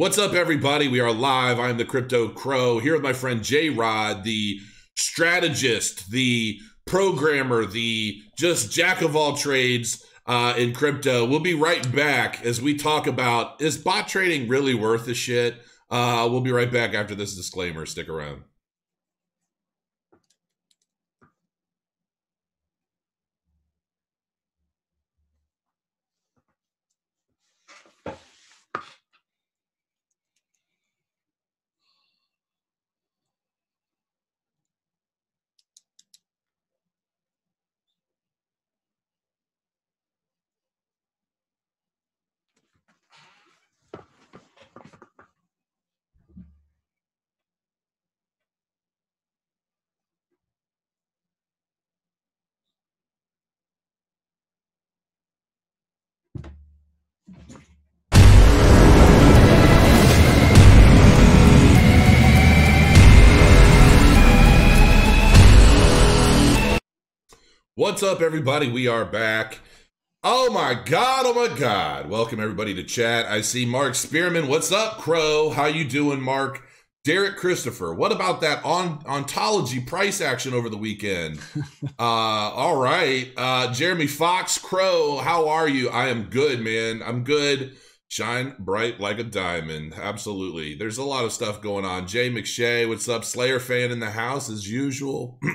What's up, everybody? We are live. I'm the Crypto Crow here with my friend J Rod, the strategist, the programmer, the just jack of all trades uh, in crypto. We'll be right back as we talk about is bot trading really worth the shit? Uh, we'll be right back after this disclaimer. Stick around. What's up, everybody? We are back. Oh my God! Oh my God! Welcome everybody to chat. I see Mark Spearman. What's up, Crow? How you doing, Mark? Derek Christopher. What about that on ontology price action over the weekend? uh, all right. Uh, Jeremy Fox, Crow. How are you? I am good, man. I'm good. Shine bright like a diamond. Absolutely. There's a lot of stuff going on. Jay McShay, what's up? Slayer fan in the house as usual.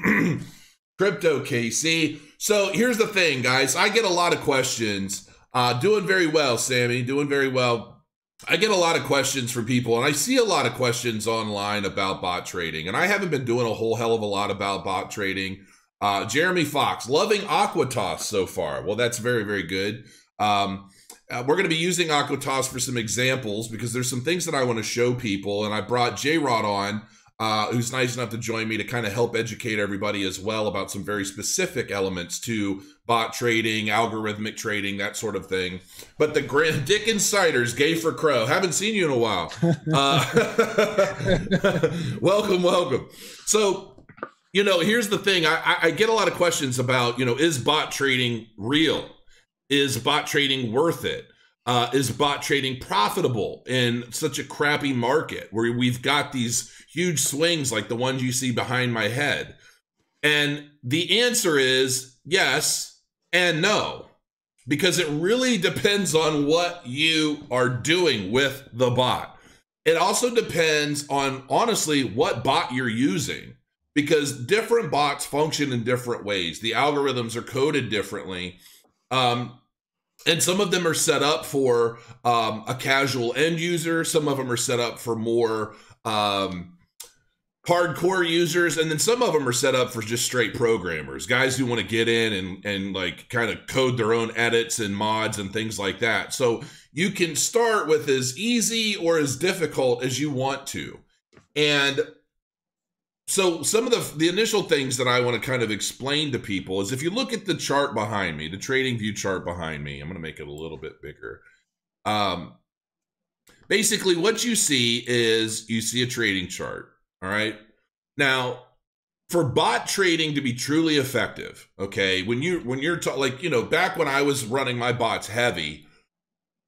Crypto KC. So here's the thing, guys. I get a lot of questions. Uh, doing very well, Sammy. Doing very well. I get a lot of questions from people, and I see a lot of questions online about bot trading. And I haven't been doing a whole hell of a lot about bot trading. Uh, Jeremy Fox, loving Acuitas so far. Well, that's very, very good. Um, uh, we're going to be using Acuitas for some examples because there's some things that I want to show people. And I brought J Rod on uh, who's nice enough to join me to kind of help educate everybody as well about some very specific elements to bot trading, algorithmic trading, that sort of thing. But the Grand Dick Insiders, Gay for Crow, haven't seen you in a while. Uh, welcome, welcome. So, you know, here's the thing I, I get a lot of questions about, you know, is bot trading real? Is bot trading worth it? Uh, is bot trading profitable in such a crappy market where we've got these huge swings like the ones you see behind my head? And the answer is yes and no, because it really depends on what you are doing with the bot. It also depends on, honestly, what bot you're using, because different bots function in different ways. The algorithms are coded differently. Um, and some of them are set up for um, a casual end user. Some of them are set up for more um, hardcore users. And then some of them are set up for just straight programmers guys who want to get in and and like kind of code their own edits and mods and things like that. So you can start with as easy or as difficult as you want to. And so some of the the initial things that i want to kind of explain to people is if you look at the chart behind me the trading view chart behind me i'm going to make it a little bit bigger um basically what you see is you see a trading chart all right. Now, for bot trading to be truly effective, okay, when you when you're ta- like you know back when I was running my bots heavy,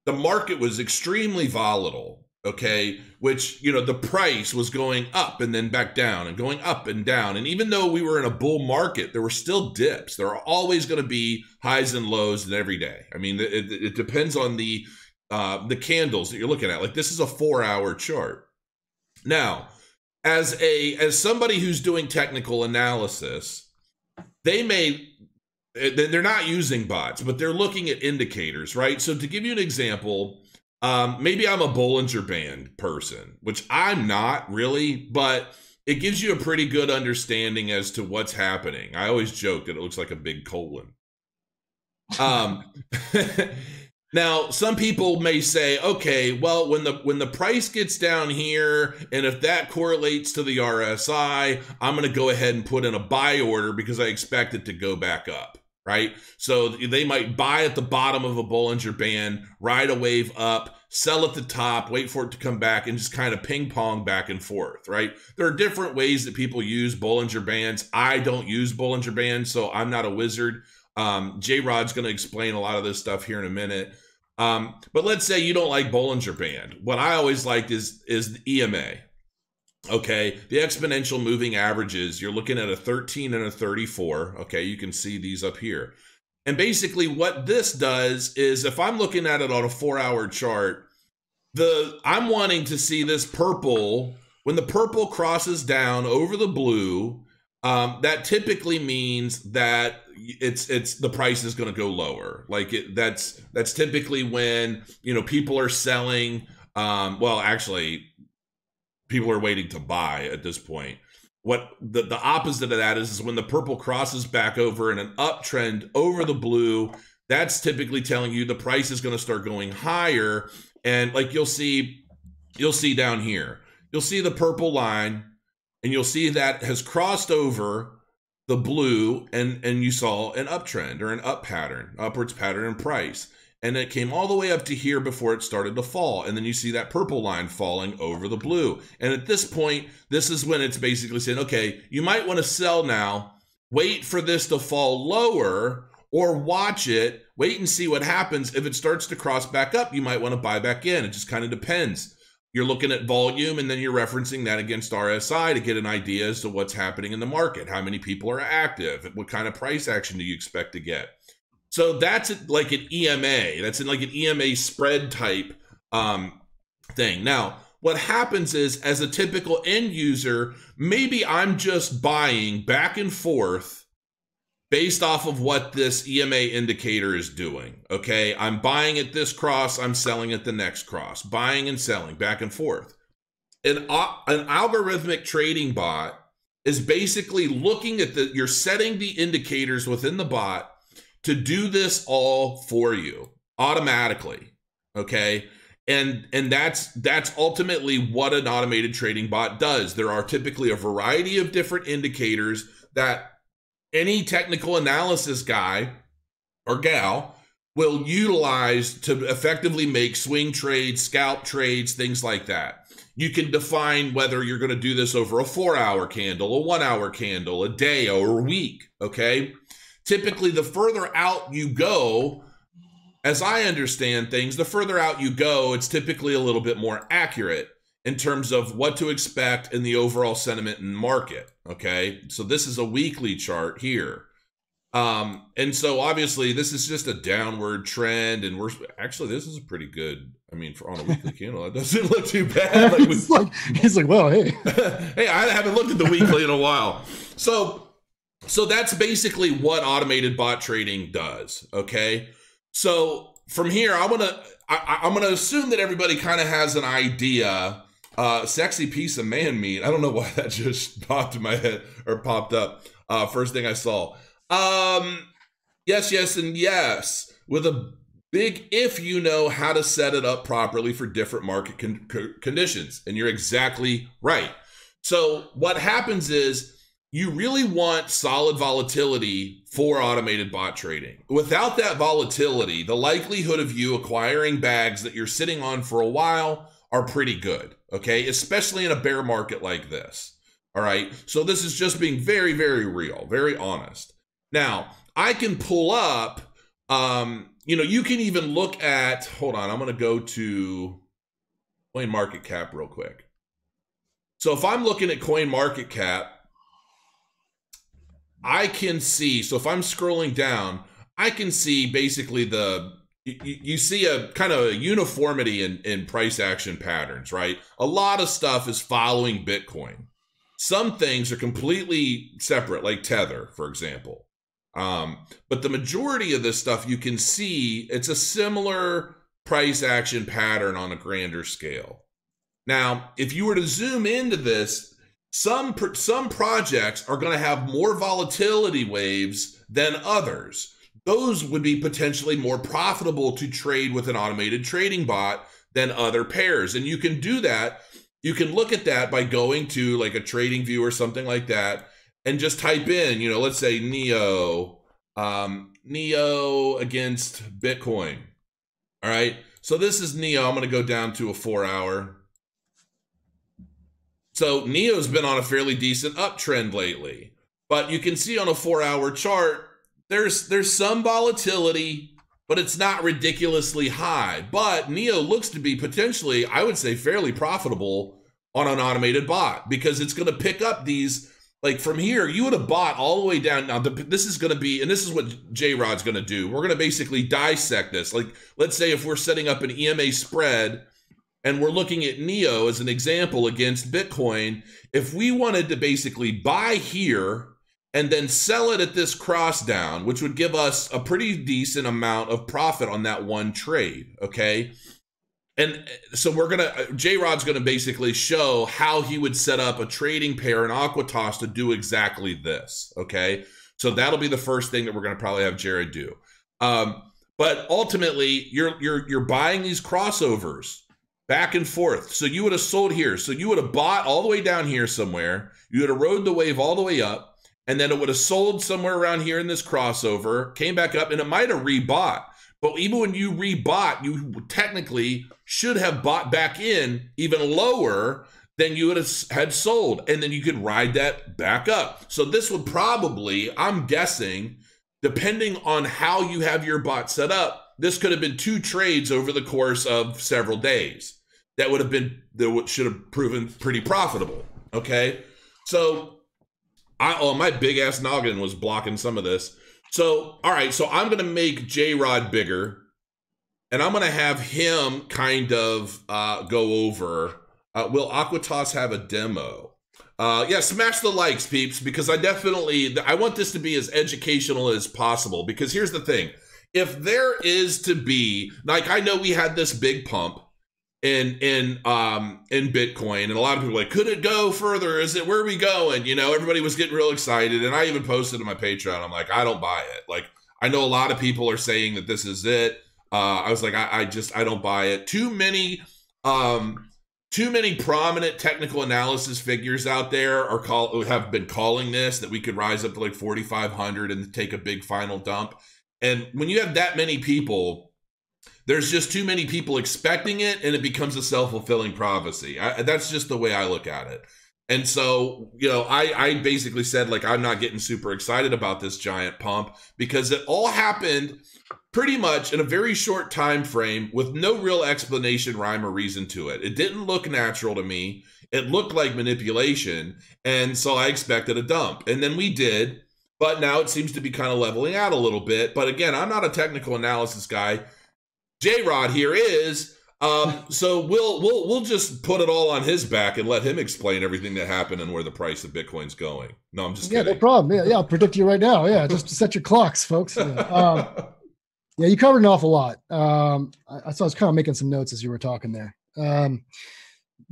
the market was extremely volatile. Okay, which you know the price was going up and then back down and going up and down, and even though we were in a bull market, there were still dips. There are always going to be highs and lows in every day. I mean, it, it depends on the uh, the candles that you're looking at. Like this is a four hour chart. Now, as a as somebody who's doing technical analysis, they may they're not using bots, but they're looking at indicators, right? So to give you an example, um, maybe I'm a Bollinger Band person, which I'm not really, but it gives you a pretty good understanding as to what's happening. I always joke that it looks like a big colon. Um, Now, some people may say, okay, well, when the when the price gets down here, and if that correlates to the RSI, I'm going to go ahead and put in a buy order because I expect it to go back up, right? So they might buy at the bottom of a Bollinger Band, ride a wave up, sell at the top, wait for it to come back, and just kind of ping pong back and forth, right? There are different ways that people use Bollinger Bands. I don't use Bollinger Bands, so I'm not a wizard. Um, J Rod's going to explain a lot of this stuff here in a minute. Um, but let's say you don't like Bollinger Band. What I always liked is is the EMA. Okay, the exponential moving averages, you're looking at a 13 and a 34. Okay, you can see these up here. And basically, what this does is if I'm looking at it on a four hour chart, the I'm wanting to see this purple. When the purple crosses down over the blue, um, that typically means that it's it's the price is going to go lower. Like it, that's that's typically when you know people are selling. Um, well, actually, people are waiting to buy at this point. What the, the opposite of that is, is when the purple crosses back over in an uptrend over the blue, that's typically telling you the price is going to start going higher. And like you'll see, you'll see down here, you'll see the purple line and you'll see that has crossed over the blue and and you saw an uptrend or an up pattern, upwards pattern in price and it came all the way up to here before it started to fall. And then you see that purple line falling over the blue. And at this point, this is when it's basically saying, okay, you might want to sell now, wait for this to fall lower, or watch it, wait and see what happens. If it starts to cross back up, you might want to buy back in. It just kind of depends. You're looking at volume and then you're referencing that against RSI to get an idea as to what's happening in the market. How many people are active? What kind of price action do you expect to get? So that's like an EMA. That's like an EMA spread type um, thing. Now, what happens is, as a typical end user, maybe I'm just buying back and forth based off of what this EMA indicator is doing. Okay, I'm buying at this cross, I'm selling at the next cross, buying and selling back and forth. An, an algorithmic trading bot is basically looking at the, you're setting the indicators within the bot to do this all for you automatically okay? And and that's that's ultimately what an automated trading bot does. There are typically a variety of different indicators that any technical analysis guy or gal will utilize to effectively make swing trades scalp trades things like that. You can define whether you're going to do this over a four hour candle a one hour candle a day or a week okay typically the further out you go, as I understand things, the further out you go, it's typically a little bit more accurate in terms of what to expect in the overall sentiment and market. Okay. So this is a weekly chart here. Um, and so obviously this is just a downward trend, and we're actually this is a pretty good. I mean, for on a weekly candle, that doesn't look too bad. Like, it's like he's like, well, hey, hey, I haven't looked at the weekly in a while. So so that's basically what automated bot trading does. Okay. So from here, I'm gonna I, am gonna assume that everybody kind of has an idea. Uh, sexy piece of man meat. I don't know why that just popped in my head or popped up. Uh, first thing I saw. Um, yes, yes, and yes. With a big if you know how to set it up properly for different market con- conditions, and you're exactly right. So what happens is you really want solid volatility for automated bot trading. Without that volatility, the likelihood of you acquiring bags that you're sitting on for a while are pretty good, okay? Especially in a bear market like this. All right. So this is just being very, very real, very honest. Now, I can pull up, um, you know, you can even look at, hold on, I'm going to go to Coin Market Cap real quick. So if I'm looking at Coin Market Cap, I can see. So if I'm scrolling down, I can see basically the you, you see a kind of a uniformity in, in price action patterns, right? A lot of stuff is following Bitcoin. Some things are completely separate, like Tether, for example. Um, but the majority of this stuff you can see it's a similar price action pattern on a grander scale. Now, if you were to zoom into this, some some projects are going to have more volatility waves than others. Those would be potentially more profitable to trade with an automated trading bot than other pairs. And you can do that. You can look at that by going to like a trading view or something like that and just type in, you know, let's say Neo, um, Neo against Bitcoin. All right. So this is Neo. I'm going to go down to a four hour. So Neo's been on a fairly decent uptrend lately. But you can see on a four hour chart, there's there's some volatility but it's not ridiculously high. But Neo looks to be potentially, I would say, fairly profitable on an automated bot because it's going to pick up these. Like from here, you would have bought all the way down. Now, the, this is going to be, and this is what J Rod's going to do. We're going to basically dissect this. Like, let's say if we're setting up an EMA spread and we're looking at Neo as an example against Bitcoin, if we wanted to basically buy here and then sell it at this cross down, which would give us a pretty decent amount of profit on that one trade. Okay. And uh, so we're to, uh, J Rod's to basically show how he would set up a trading pair in Acuitas to do exactly this. Okay. So that'll be the first thing that we're to probably have Jared do. Um, but ultimately, you're you're you're buying these crossovers back and forth. So you would have sold here. So you would have bought all the way down here somewhere. You would have rode the wave all the way up and then it would have sold somewhere around here in this crossover, came back up, and it might have rebought. But even when you rebought, you technically should have bought back in even lower than you would have had sold, and then you could ride that back up. So this would probably, I'm guessing, depending on how you have your bot set up, this could have been two trades over the course of several days. That would have been that should have proven pretty profitable. Okay, so I oh my big ass noggin was blocking some of this. So all right, so I'm gonna make J Rod bigger, and I'm gonna have him kind of uh, go over. Uh, will Acuitas have a demo? Uh, yeah, smash the likes, peeps, because I definitely I want this to be as educational as possible. Because here's the thing: if there is to be like I know we had this big pump, in in um in Bitcoin, and a lot of people like, could it go further? Is it where are we going? You know, everybody was getting real excited, and I even posted on my Patreon. I'm like, I don't buy it. Like, I know a lot of people are saying that this is it. Uh, I was like, I, I just I don't buy it. Too many um too many prominent technical analysis figures out there are call have been calling this that we could rise up to like 4500 and take a big final dump and when you have that many people there's just too many people expecting it and it becomes a self-fulfilling prophecy. I, that's just the way i look at it. And so you know I, I basically said like i'm not getting super excited about this giant pump because it all happened pretty much in a very short time frame with no real explanation rhyme or reason to it. It didn't look natural to me. It looked like manipulation. And so i expected a dump. And then we did. But now it seems to be kind of leveling out a little bit. But again i'm not a technical analysis guy J Rod here is. Um, so we'll we'll we'll just put it all on his back and let him explain everything that happened and where the price of Bitcoin's going. No, I'm just yeah, kidding. no problem. Yeah, yeah, I'll predict you right now. Yeah, just set your clocks, folks. Yeah. Um, yeah, you covered an awful lot. Um, I, so I was kind of making some notes as you were talking there. Um,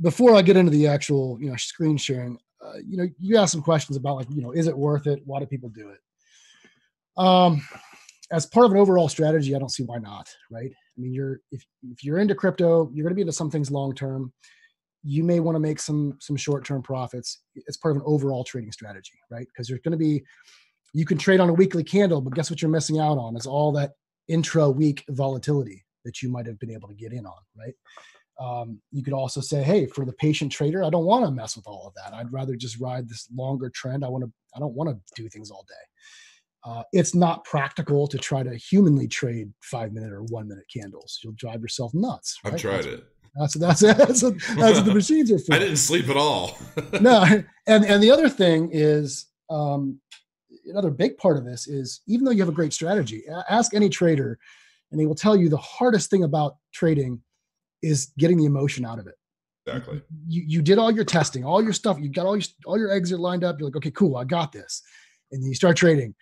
before I get into the actual, you know, screen sharing, uh, you know, you asked some questions about like, you know, is it worth it? Why do people do it? Um, as part of an overall strategy, I don't see why not, right? I mean, you're if if you're into crypto, you're going to be into some things long term. You may want to make some some short term profits. It's part of an overall trading strategy, right? Because there's going to be you can trade on a weekly candle, but guess what you're missing out on is all that intra week volatility that you might have been able to get in on, right? Um, you could also say, hey, for the patient trader, I don't want to mess with all of that. I'd rather just ride this longer trend. I want to. I don't want to do things all day. Uh, it's not practical to try to humanly trade five minute or one minute candles. You'll drive yourself nuts. Right? I've tried that's, it. That's that's that's, what, that's what the machines are for. I didn't sleep at all. no, and and the other thing is um, another big part of this is even though you have a great strategy, ask any trader, and they will tell you the hardest thing about trading is getting the emotion out of it. Exactly. You you did all your testing, all your stuff. You got all your all your eggs are lined up. You're like, okay, cool, I got this, and then you start trading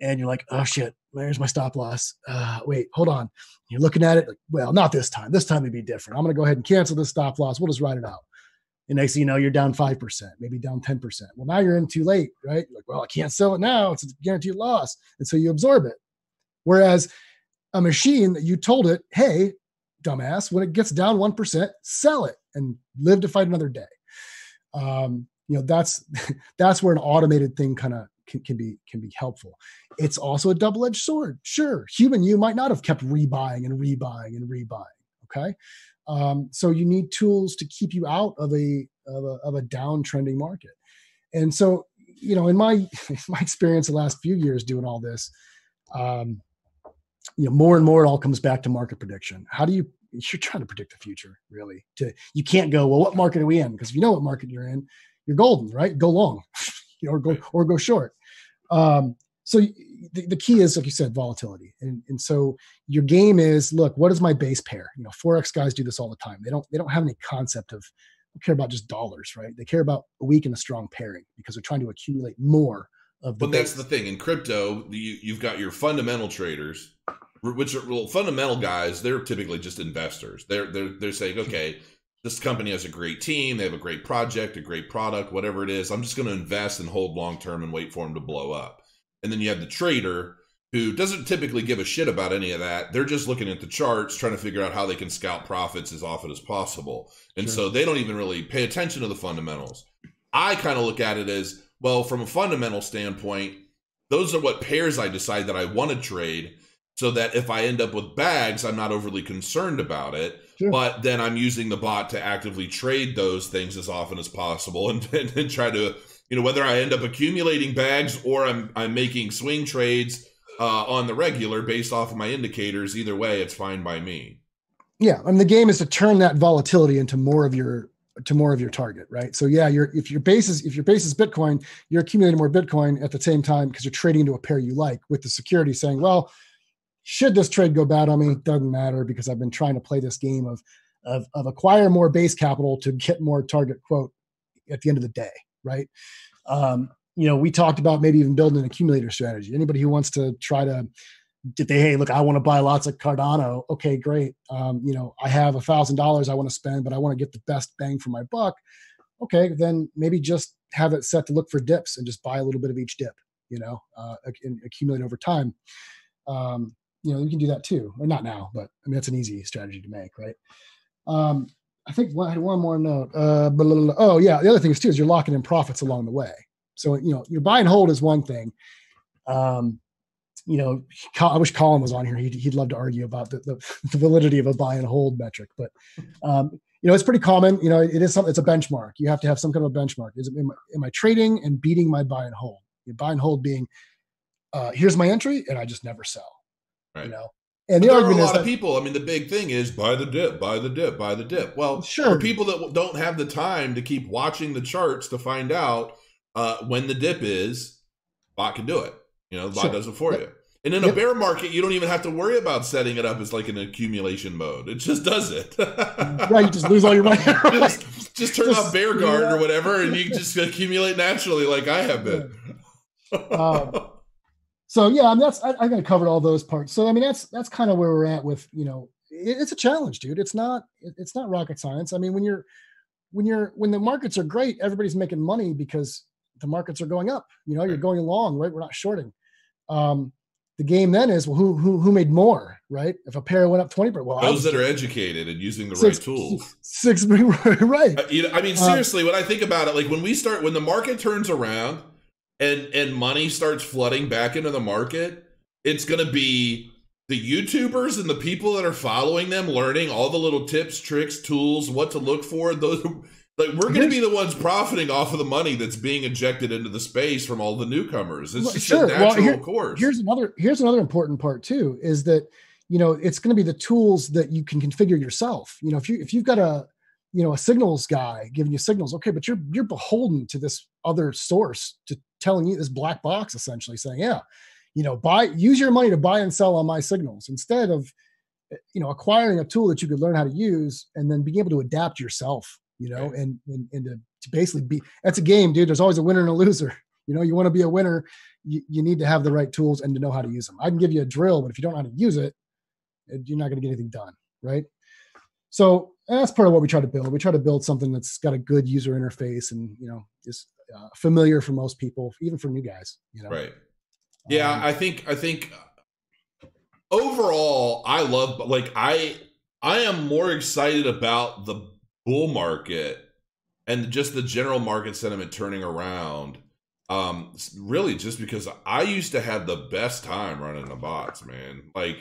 and you're like, oh shit, where's my stop loss? Uh, wait, hold on. You're looking at it like, well, not this time. This time it'd be different. I'm going to go ahead and cancel this stop loss. We'll just write it out. And next thing you know, you're down 5%, maybe down 10%. Well, now you're in too late, right? You're like, well, I can't sell it now. It's a guaranteed loss. And so you absorb it. Whereas a machine that you told it, hey, dumbass, when it gets down 1%, sell it and live to fight another day. Um, you know, that's that's where an automated thing kind of can, can be can be helpful. It's also a double-edged sword. Sure, human you might not have kept rebuying and rebuying and rebuying. Okay, um, so you need tools to keep you out of a of a, of a downtrending market. And so, you know, in my my experience the last few years doing all this, um, you know, more and more it all comes back to market prediction. How do you you're trying to predict the future, really? To you can't go, well, what market are we in? Because if you know what market you're in, you're golden, right? Go long, or go or go short. Um, so the, the key is, like you said, volatility. And, and so your game is, look, what is my base pair? You know, forex guys do this all the time. They don't they don't have any concept of care about just dollars, right? They care about a weak and a strong pairing because they're trying to accumulate more of the. But that's the thing in crypto. You you've got your fundamental traders, which are well, fundamental guys. They're typically just investors. They're they're they're saying, okay, this company has a great team, they have a great project, a great product, whatever it is. I'm just going to invest and hold long term and wait for them to blow up. And then you have the trader who doesn't typically give a shit about any of that. They're just looking at the charts, trying to figure out how they can scalp profits as often as possible. And sure. so they don't even really pay attention to the fundamentals. I kind of look at it as well, from a fundamental standpoint, those are what pairs I decide that I want to trade so that if I end up with bags, I'm not overly concerned about it. Sure. But then I'm using the bot to actively trade those things as often as possible and, and, and try to, you know, whether I end up accumulating bags or I'm, I'm making swing trades uh, on the regular based off of my indicators. Either way, it's fine by me. Yeah, I mean the game is to turn that volatility into more of your to more of your target, right? So yeah, you're if your base is if your base is Bitcoin, you're accumulating more Bitcoin at the same time because you're trading into a pair you like with the security saying, well, should this trade go bad on me, doesn't matter because I've been trying to play this game of of, of acquire more base capital to get more target quote at the end of the day, right? Um, you know, we talked about maybe even building an accumulator strategy. Anybody who wants to try to did they hey look i want to buy lots of cardano okay great um, you know i have a thousand dollars i want to spend but i want to get the best bang for my buck okay then maybe just have it set to look for dips and just buy a little bit of each dip you know uh, and accumulate over time um, you know you can do that too or not now but i mean that's an easy strategy to make right um, i think one, I had one more note uh, blah, blah, blah. oh yeah the other thing is too is you're locking in profits along the way so you know, your buy and hold is one thing. Um, you know, I wish Colin was on here. He'd, he'd love to argue about the, the, the, validity of a buy and hold metric, but um, you know, it's pretty common. You know, it is something. It's a benchmark. You have to have some kind of a benchmark. Is am, I, am I trading and beating my buy and hold? Your buy and hold being, uh, here's my entry, and I just never sell. Right. You know, and the there are a lot of people. I mean, the big thing is buy the dip, buy the dip, buy the dip. Well, sure. For people that don't have the time to keep watching the charts to find out uh, when the dip is, bot can do it. You know, the bot sure. does it for yep. you. And in yep. a bear market, you don't even have to worry about setting it up as like an accumulation mode. It just does it. right, you just lose all your money. just, just, turn just, off bear guard yeah. or whatever, and you just accumulate naturally, like I have been. um, so yeah, I mean that's I, I got covered all those parts. So I mean that's that's kind of where we're at with you know it, it's a challenge, dude. It's not it's not rocket science. I mean when you're when you're when the markets are great, everybody's making money because the markets are going up. You know, you're going along, right? We're not shorting. Um, the game then is well, who who who made more, right? If a pair went up twenty, percent, well, those that are educated and using the six, right tools. Six, right? Uh, you know, I mean, uh, seriously, when I think about it, like when we start, when the market turns around, and and money starts flooding back into the market, it's going to be the YouTubers and the people that are following them, learning all the little tips, tricks, tools, what to look for. Those like we're going to be the ones profiting off of the money that's being injected into the space from all the newcomers. It's just sure. a natural well, here, course. Here's another here's another important part too is that you know it's going to be the tools that you can configure yourself. You know if you if you've got a you know a signals guy giving you signals, okay, but you're you're beholden to this other source to telling you this black box essentially saying, yeah, you know, buy use your money to buy and sell on my signals instead of you know acquiring a tool that you could learn how to use and then being able to adapt yourself you know, right. and, and, and to, to basically be, that's a game, dude. There's always a winner and a loser. You know, you want to be a winner, you, you need to have the right tools and to know how to use them. I can give you a drill, but if you don't know how to use it, you're not going to get anything done. Right. So that's part of what we try to build. We try to build something that's got a good user interface and, you know, is uh, familiar for most people, even for new guys, you know? Right. Yeah. Um, I think, I think overall, I love, like, I, I am more excited about the bull market and just the general market sentiment turning around um really just because i used to have the best time running the bots man like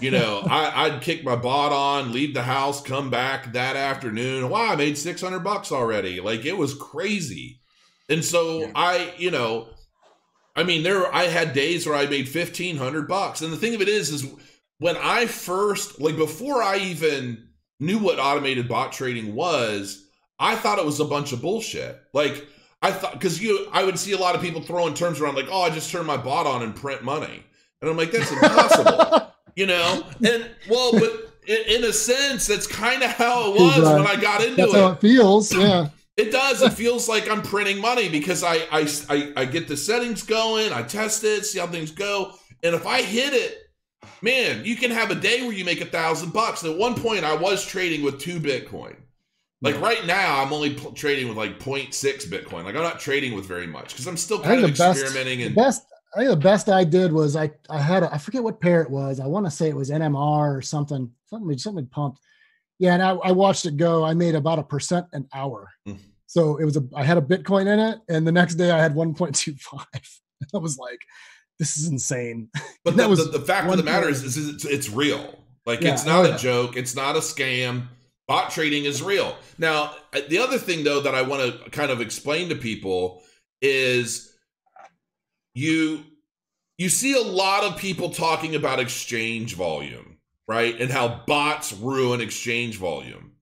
you know I, i'd kick my bot on leave the house come back that afternoon wow i made 600 bucks already like it was crazy and so yeah. i you know i mean there i had days where i made 1500 bucks and the thing of it is is when I first, like before I even knew what automated bot trading was, I thought it was a bunch of bullshit. Like I thought, because you, I would see a lot of people throwing terms around like, "Oh, I just turn my bot on and print money," and I'm like, "That's impossible," you know. And well, but in, in a sense, that's kind of how it was when I got into that's it. how it feels. Yeah. It does. It feels like I'm printing money because I, I, I, I get the settings going, I test it, see how things go, and if I hit it, man, you can have a day where you make a thousand bucks. At one point, I was trading with two Bitcoin. Like right now, I'm only trading with like 0.6 Bitcoin. Like I'm not trading with very much because I'm still kind of experimenting. Best, and best, I think the best I did was I I had a, I forget what pair it was. I want to say it was NMR or something. Something something pumped. Yeah, and I, I watched it go. I made about a percent an hour. Mm. So it was a I had a Bitcoin in it, and the next day I had 1.25. I was like, this is insane. But the, the, the fact of the matter is, is it's, it's real. Like Yeah, it's not oh, a yeah. joke. It's not a scam. Bot trading is real. Now, uh, the other thing though that I want to kind of explain to people is you you see a lot of people talking about exchange volume, right? And how bots ruin exchange volume.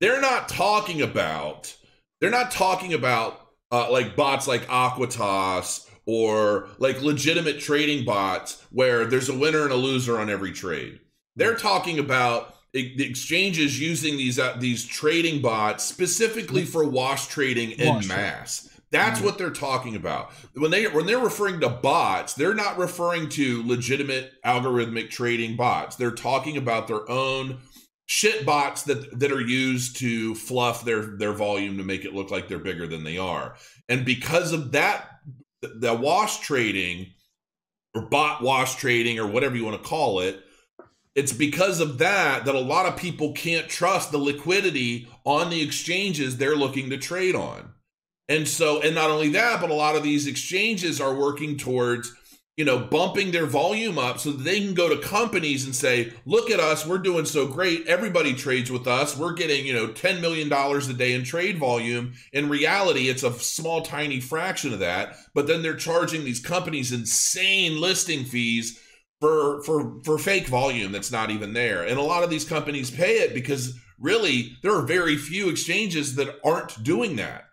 They're not talking about they're not talking about uh, like bots like Acuitas or like legitimate trading bots where there's a winner and a loser on every trade. They're talking about the exchanges using these uh, these trading bots specifically for wash trading trading. mass. That's Mhm. what they're talking about. When they when they're referring to bots, they're not referring to legitimate algorithmic trading bots. They're talking about their own shit bots that that are used to fluff their their volume to make it look like they're bigger than they are. And because of that the wash trading or bot wash trading or whatever you want to call it, it's because of that that a lot of people can't trust the liquidity on the exchanges they're looking to trade on. And so, and not only that, but a lot of these exchanges are working towards, you know, bumping their volume up so that they can go to companies and say, look at us, we're doing so great. Everybody trades with us. We're getting, you know, $10 million a day in trade volume. In reality, it's a small, tiny fraction of that. But then they're charging these companies insane listing fees for for for fake volume that's not even there. And a lot of these companies pay it because really there are very few exchanges that aren't doing that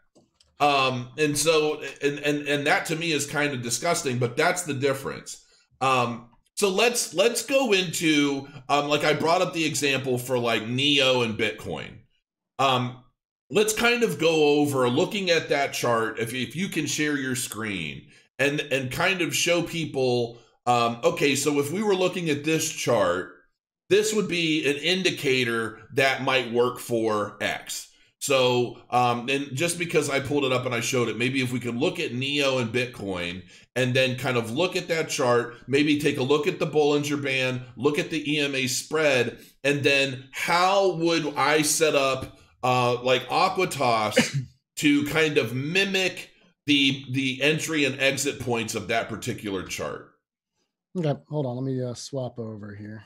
um and so and and and that to me is kind of disgusting but that's the difference. Um so let's let's go into um like i brought up the example for like neo and bitcoin. Um let's kind of go over looking at that chart if, if you can share your screen and and kind of show people um okay so if we were looking at this chart this would be an indicator that might work for x so, um, and just because I pulled it up and I showed it, maybe if we could look at Neo and Bitcoin and then kind of look at that chart, maybe take a look at the Bollinger Band, look at the EMA spread, and then how would I set up uh, like Acuitas to kind of mimic the the entry and exit points of that particular chart? Okay, hold on. Let me uh, swap over here.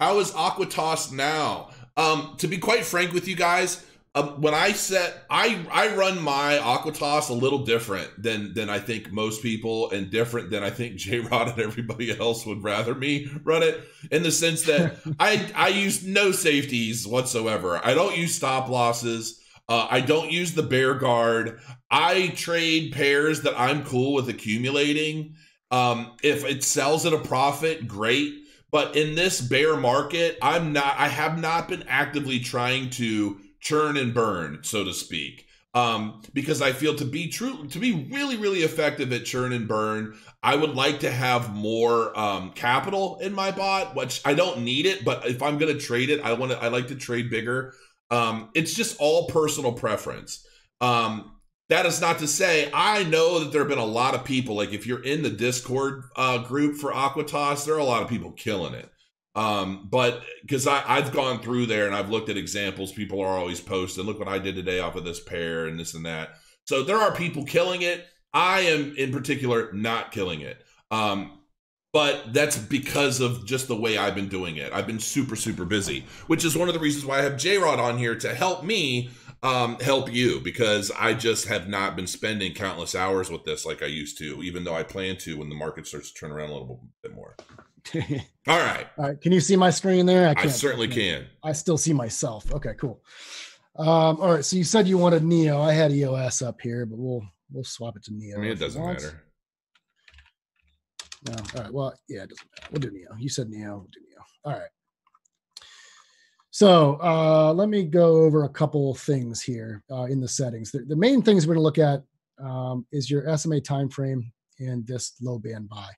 How is Acuitas now? Um, to be quite frank with you guys, um, when I set, I I run my Acuitas a little different than than I think most people, and different than I think J Rod and everybody else would rather me run it. In the sense that I I use no safeties whatsoever. I don't use stop losses. Uh, I don't use the bear guard. I trade pairs that I'm cool with accumulating. Um, if it sells at a profit, great. But in this bear market, I'm not. I have not been actively trying to churn and burn, so to speak. Um, because I feel to be true, to be really, really effective at churn and burn, I would like to have more um, capital in my bot, which I don't need it. But if I'm going to trade it, I want to. I like to trade bigger. Um, it's just all personal preference. Um, that is not to say I know that there have been a lot of people. Like if you're in the Discord uh, group for Acuitas, there are a lot of people killing it. Um, but because I've gone through there and I've looked at examples, people are always posting, look what I did today off of this pair and this and that. So there are people killing it. I am in particular not killing it. Um, but that's because of just the way I've been doing it. I've been super, super busy, which is one of the reasons why I have J Rod on here to help me um, help you because I just have not been spending countless hours with this like I used to, even though I plan to when the market starts to turn around a little bit more. All right. All right. Can you see my screen there? I, I certainly can. I still see myself. Okay, cool. Um, all right. So you said you wanted Neo. I had EOS up here, but we'll we'll swap it to Neo. I mean, it doesn't matter. No. All right. Well, yeah, it doesn't matter. We'll do Neo. You said Neo. We'll do Neo. All right. So uh, let me go over a couple things here uh, in the settings. The, the main things we're going to look at um, is your SMA time frame and this low band buy.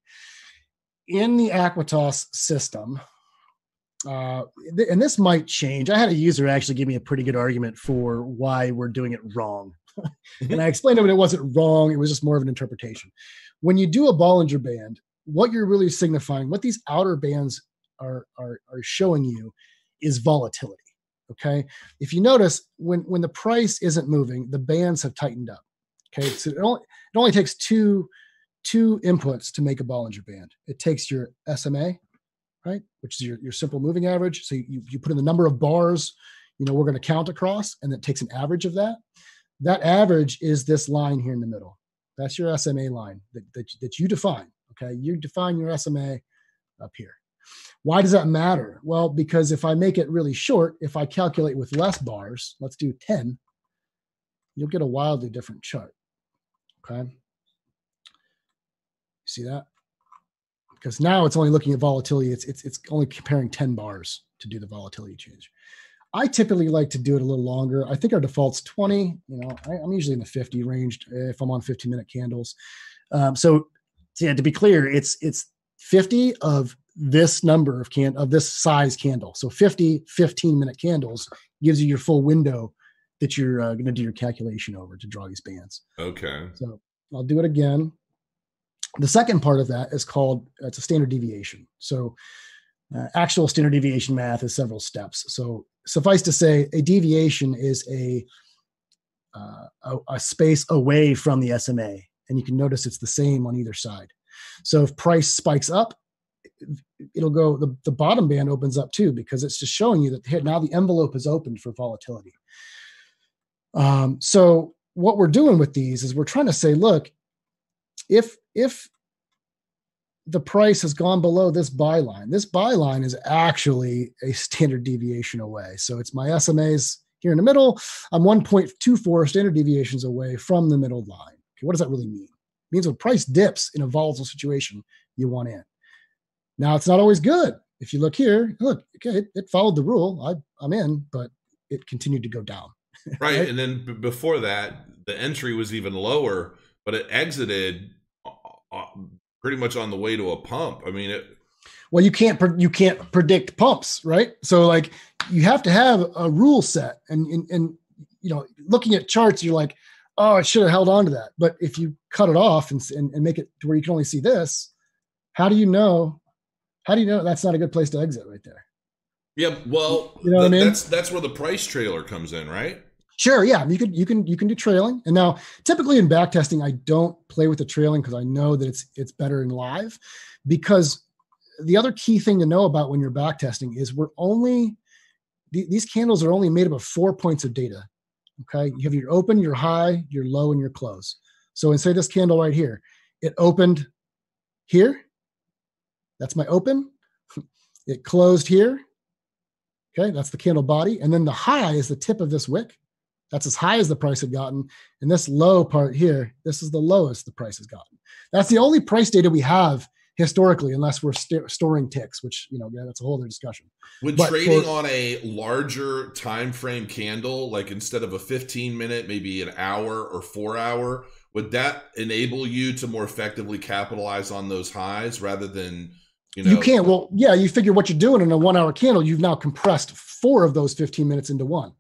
In the Acuitas system, uh, th- and this might change. I had a user actually give me a pretty good argument for why we're doing it wrong. and I explained to him it wasn't wrong, it was just more of an interpretation. When you do a Bollinger Band, what you're really signifying, what these outer bands are, are, are showing you is volatility. Okay. If you notice, when, when the price isn't moving, the bands have tightened up. Okay. So it only, it only takes two, two inputs to make a Bollinger Band. It takes your SMA, right, which is your, your simple moving average. So you, you put in the number of bars, you know, we're going to count across, and it takes an average of that. That average is this line here in the middle. That's your SMA line that, that, that you define. Okay. You define your SMA up here. Why does that matter? Well, because if I make it really short, if I calculate with less bars, let's do 10, you'll get a wildly different chart. Okay. See that? Because now it's only looking at volatility. It's, it's, it's only comparing 10 bars to do the volatility change. I typically like to do it a little longer. I think our default's 20. You know, I, am usually in the 50 range if I'm on 15 minute candles. Um, so, yeah, to be clear, it's it's 50 of this number of can of this size candle. So 50 15 minute candles gives you your full window that you're uh, going to do your calculation over to draw these bands. Okay. So I'll do it again. The second part of that is called it's a standard deviation. So uh, actual standard deviation math is several steps. So suffice to say, a deviation is a, uh, a, a space away from the SMA, and you can notice it's the same on either side. So if price spikes up, it'll go the, the bottom band opens up too because it's just showing you that now the envelope is opened for volatility. Um, so what we're doing with these is we're trying to say, look, if if the price has gone below this buy line. This buy line is actually a standard deviation away. So it's my SMAs here in the middle. I'm 1.24 standard deviations away from the middle line. Okay, what does that really mean? It means when price dips in a volatile situation, you want in. Now it's not always good. If you look here, look, okay, it, it followed the rule. I, I'm in, but it continued to go down. right? right? And then b- before that, the entry was even lower, but it exited Uh, pretty much on the way to a pump. I mean, it. Well, you can't you can't predict pumps, right? So like you have to have a rule set, and and, and you know, looking at charts, you're like, oh, it should have held on to that. But if you cut it off and, and, and make it to where you can only see this, how do you know? How do you know that's not a good place to exit right there? Yeah, well, you know I mean? That's that's where the price trailer comes in, right? Sure, yeah, you can you can you can do trailing. And now, typically in back testing, I don't play with the trailing because I know that it's it's better in live. Because the other key thing to know about when you're back testing is we're only these candles are only made up of four points of data. Okay, you have your open, your high, your low, and your close. So, in say this candle right here, it opened here. That's my open. It closed here. Okay, that's the candle body, and then the high is the tip of this wick that's as high as the price had gotten. And this low part here, this is the lowest the price has gotten. That's the only price data we have historically, unless we're st- storing ticks, which you know, yeah, that's a whole other discussion. When but trading for, on a larger time frame candle, like instead of a 15 minute, maybe an hour or four hour, would that enable you to more effectively capitalize on those highs rather than you know? You can't. Well, yeah, you figure what you're doing in a one hour candle, you've now compressed four of those 15 minutes into one.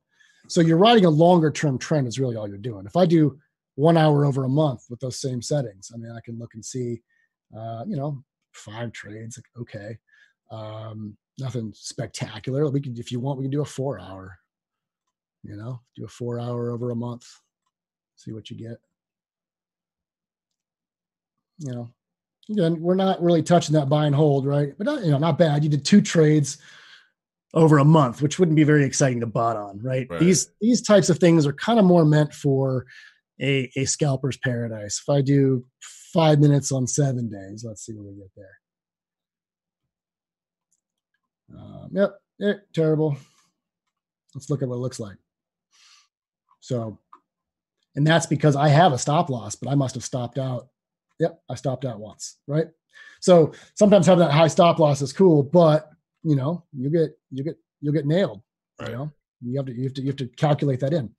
So you're riding a longer term trend is really all you're doing. If I do one hour over a month with those same settings, I mean, I can look and see, uh, you know, five trades. Like, Okay, um, nothing spectacular. We can, if you want, we can do a four hour. You know, do a four hour over a month. See what you get. You know, again, we're not really touching that buy and hold, right? But not, you know, not bad. You did two trades over a month, which wouldn't be very exciting to bot on, right? right. These these types of things are kind of more meant for a, a scalper's paradise. If I do five minutes on seven days, let's see what we get there. Um, yep, eh, terrible. Let's look at what it looks like. So, and that's because I have a stop loss, but I must have stopped out. Yep, I stopped out once, right? So sometimes having that high stop loss is cool, but you know, you get you get you'll get nailed. Right. You know, you have to you have to you have to calculate that in.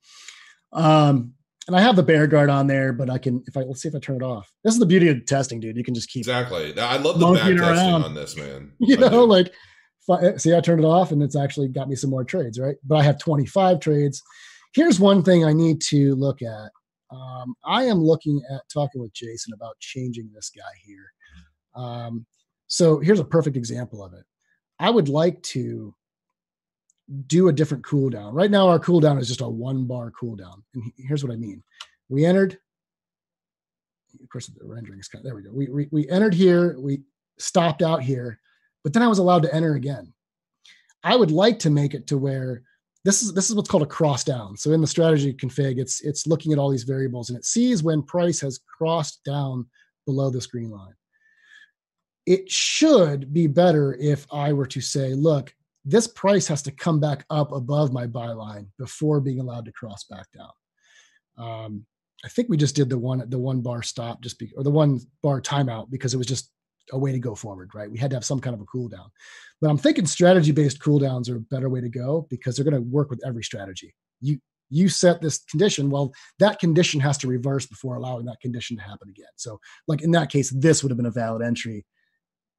Um, and I have the bear guard on there, but I can if I let's see if I turn it off. This is the beauty of testing, dude. You can just keep exactly. I love the back testing around. on this, man. You I know, do. like I, see, I turned it off, and it's actually got me some more trades, right? But I have 25 trades. Here's one thing I need to look at. Um, I am looking at talking with Jason about changing this guy here. Um, so here's a perfect example of it. I would like to do a different cooldown. Right now, our cooldown is just a one bar cooldown. And here's what I mean. We entered, of course, the rendering is kind of, there we go. We, we, we entered here, we stopped out here, but then I was allowed to enter again. I would like to make it to where this is this is what's called a cross down. So in the strategy config, it's it's looking at all these variables and it sees when price has crossed down below this green line. It should be better if I were to say, look, this price has to come back up above my buy line before being allowed to cross back down. Um, I think we just did the one the one bar stop just be, or the one bar timeout because it was just a way to go forward, right? We had to have some kind of a cool down. But I'm thinking strategy based cooldowns are a better way to go because they're going to work with every strategy. You you set this condition, well, that condition has to reverse before allowing that condition to happen again. So, like in that case, this would have been a valid entry,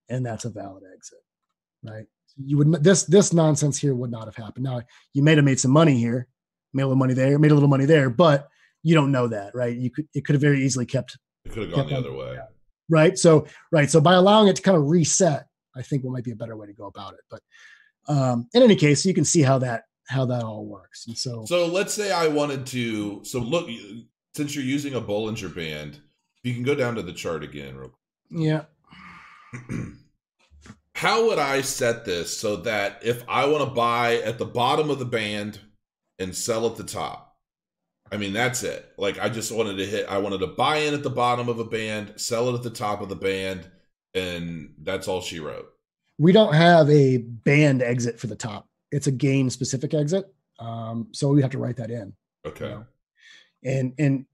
and that's a valid exit, right? you would this this nonsense here would not have happened. Now you may have made some money here, made a little money there, made a little money there, but you don't know that, right? You could it could have very easily kept. It could have gone the other way, right? So right, so by allowing it to kind of reset, I think what might be a better way to go about it. But um, in any case, you can see how that how that all works. And so, so let's say I wanted to. So look, since you're using a Bollinger Band, you can go down to the chart again, real. Quick. Yeah. how would I set this so that if I want to buy at the bottom of the band and sell at the top? I mean, that's it. Like, I just wanted to hit, I wanted to buy in at the bottom of a band, sell it at the top of the band, and that's all she wrote. We don't have a band exit for the top, it's a gain specific exit. Um, so we have to write that in. Okay. You know? And, and,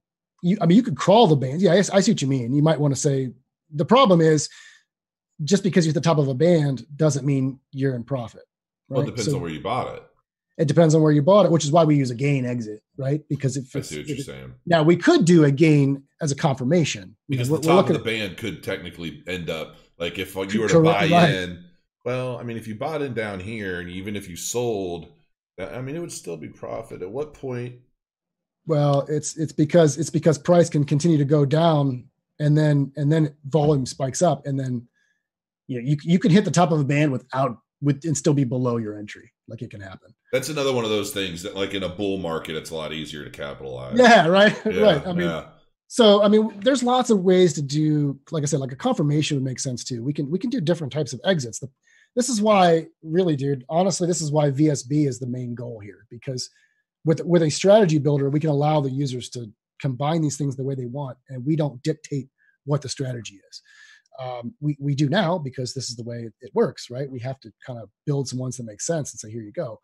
you, I mean, you could crawl the bands. Yeah, I, I see what you mean. You might want to say the problem is just because you're at the top of a band doesn't mean you're in profit. Right? Well, it depends so on where you bought it. It depends on where you bought it, which is why we use a gain exit, right? Because if I see what you're saying. Now we could do a gain as a confirmation because the top of the band could technically end up like if you were to buy right. in. Well, I mean, if you bought in down here, and even if you sold, uh, I mean, it would still be profit. At what point? Well, it's it's because it's because price can continue to go down, and then and then volume spikes up, and then you know, you you can hit the top of a band without with and still be below your entry. Like it can happen. That's another one of those things that, like in a bull market, it's a lot easier to capitalize. Yeah, right, yeah, right. I mean, yeah. so I mean, there's lots of ways to do. Like I said, like a confirmation would make sense too. We can we can do different types of exits. The, this is why, really, dude. Honestly, this is why VSB is the main goal here because with with a strategy builder, we can allow the users to combine these things the way they want, and we don't dictate what the strategy is um, we, we do now because this is the way it works right? We have to kind of build some ones that make sense and say here you go.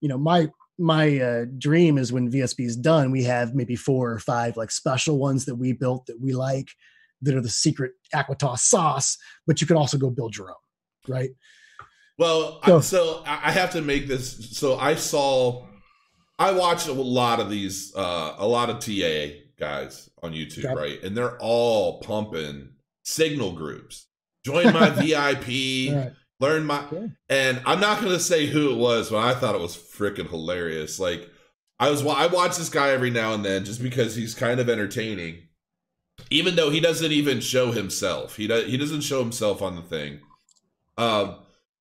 You know my my uh, dream is when vsb is done we have maybe four or five like special ones that we built that we like that are the secret Acuitas sauce but you can also go build your own right? Well so, so i have to make this so i saw i watched a lot of these uh a lot of ta guys on youtube okay. right? And they're all pumping signal groups. Join my VIP. Right. Learn my and I'm not gonna say who it was, but I thought it was freaking hilarious. Like I was I watch this guy every now and then just because he's kind of entertaining. Even though he doesn't even show himself. He does he doesn't show himself on the thing. Um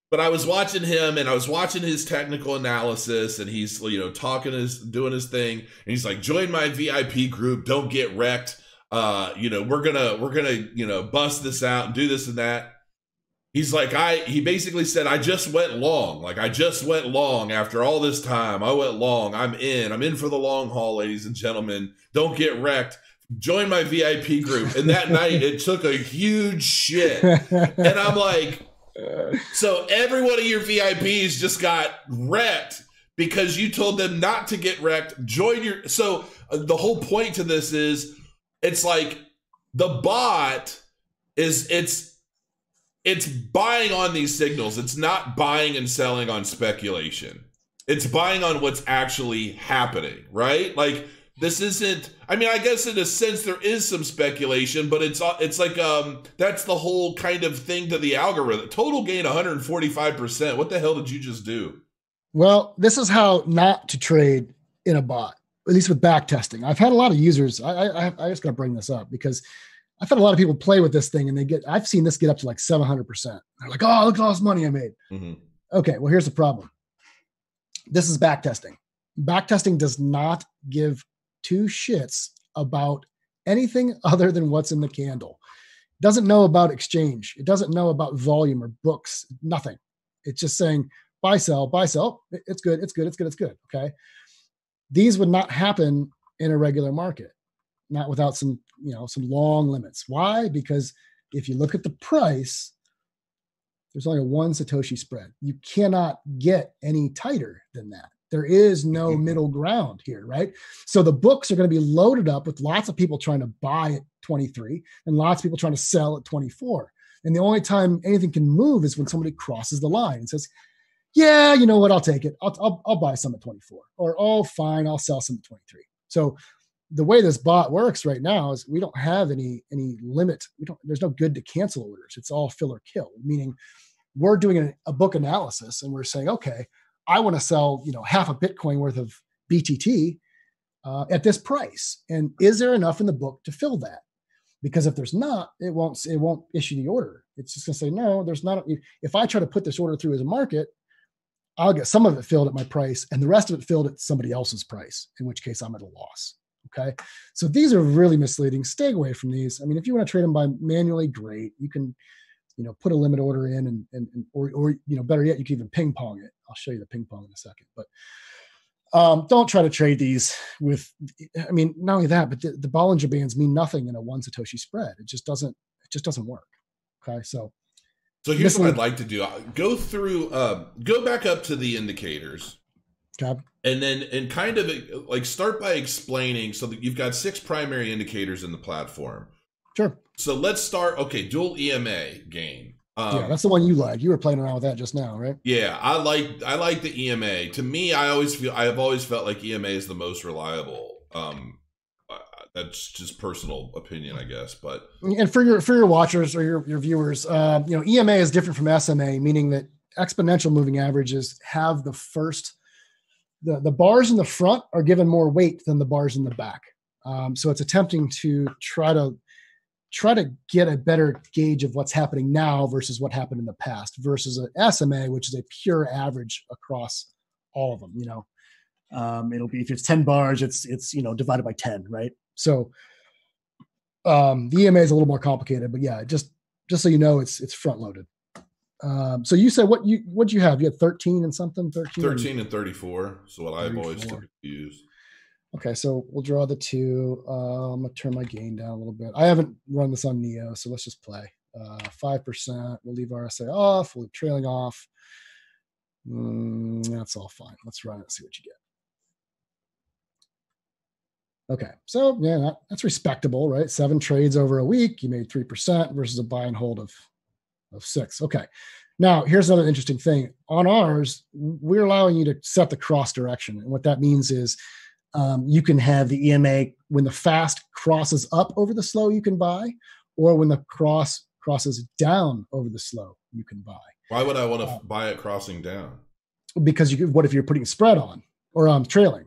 but I was watching him and I was watching his technical analysis and he's you know talking his doing his thing and he's like join my VIP group don't get wrecked uh, you know, we're gonna we're gonna you know bust this out and do this and that. He's like, I he basically said, I just went long. Like I just went long after all this time. I went long. I'm in. I'm in for the long haul, ladies and gentlemen. Don't get wrecked. Join my VIP group. And that night it took a huge shit. And I'm like, so every one of your VIPs just got wrecked because you told them not to get wrecked. Join your. So uh, the whole point to this is, it's like the bot is it's it's buying on these signals. It's not buying and selling on speculation. It's buying on what's actually happening, right? Like this isn't i mean i guess in a sense there is some speculation but it's it's like um that's the whole kind of thing to the algorithm total gain 145% what the hell did you just do well this is how not to trade in a bot at least with back testing i've had a lot of users i i, I just got to bring this up because i've had a lot of people play with this thing and they get i've seen this get up to like 700% they're like oh look at all this money i made mm-hmm. okay well here's the problem this is back testing back testing does not give two shits about anything other than what's in the candle. It doesn't know about exchange. It doesn't know about volume or books, nothing. It's just saying buy, sell, buy, sell. It's good, it's good, it's good, it's good. Okay. These would not happen in a regular market, not without some, you know, some long limits. Why? Because if you look at the price, there's only a one Satoshi spread. You cannot get any tighter than that. There is no mm-hmm. middle ground here, right? So the books are going to be loaded up with lots of people trying to buy at 23 and lots of people trying to sell at 24. And the only time anything can move is when somebody crosses the line and says, yeah, you know what? I'll take it. I'll, I'll, I'll buy some at 24 or, oh, fine. I'll sell some at 23. So the way this bot works right now is we don't have any, any limit. We don't, there's no good to cancel orders. It's all fill or kill, meaning we're doing a, a book analysis and we're saying, okay, I want to sell, you know, half a Bitcoin worth of BTT uh, at this price. And is there enough in the book to fill that? Because if there's not, it won't it won't issue the order. It's just going to say no. There's not. If I try to put this order through as a market, I'll get some of it filled at my price, and the rest of it filled at somebody else's price. In which case, I'm at a loss. Okay, so these are really misleading. Stay away from these. I mean, if you want to trade them by manually, great. You can you know put a limit order in and, and, and or, or you know better yet you can even ping pong it i'll show you the ping pong in a second but um, don't try to trade these with i mean not only that but the, the bollinger bands mean nothing in a one satoshi spread it just doesn't it just doesn't work okay so so here's what i'd like to do I'll go through uh, go back up to the indicators okay. and then and kind of like start by explaining so that you've got six primary indicators in the platform Sure. So let's start. Okay, dual EMA game. Um, yeah, that's the one you like. You were playing around with that just now, right? Yeah, I like I like the EMA. To me, I always feel I have always felt like EMA is the most reliable. Um, that's just personal opinion, I guess. But and for your for your watchers or your your viewers, uh, you know, EMA is different from SMA, meaning that exponential moving averages have the first the the bars in the front are given more weight than the bars in the back. Um, so it's attempting to try to try to get a better gauge of what's happening now versus what happened in the past versus an SMA, which is a pure average across all of them. You know, um, it'll be if it's 10 bars, it's it's you know divided by 10, right? So um, the EMA is a little more complicated, but yeah, just just so you know, it's it's front loaded. Um, so you said what you what you have? You had 13 and something, 13? 13 and 34. So what 34. I've always used. Okay, so we'll draw the two. Uh, I'm gonna turn my gain down a little bit. I haven't run this on Neo, so let's just play. Uh, five uh, percent. We'll leave RSA off. We'll leave trailing off. Mm, that's all fine. Let's run it. And see what you get. Okay, so yeah, that, that's respectable, right? Seven trades over a week. You made three percent versus a buy and hold of of six. Okay. Now, here's another interesting thing. On ours, we're allowing you to set the cross direction, and what that means is um, you can have the EMA when the fast crosses up over the slow, you can buy, or when the cross crosses down over the slow, you can buy. Why would I want to uh, buy it crossing down? Because you what if you're putting spread on or um, trailing?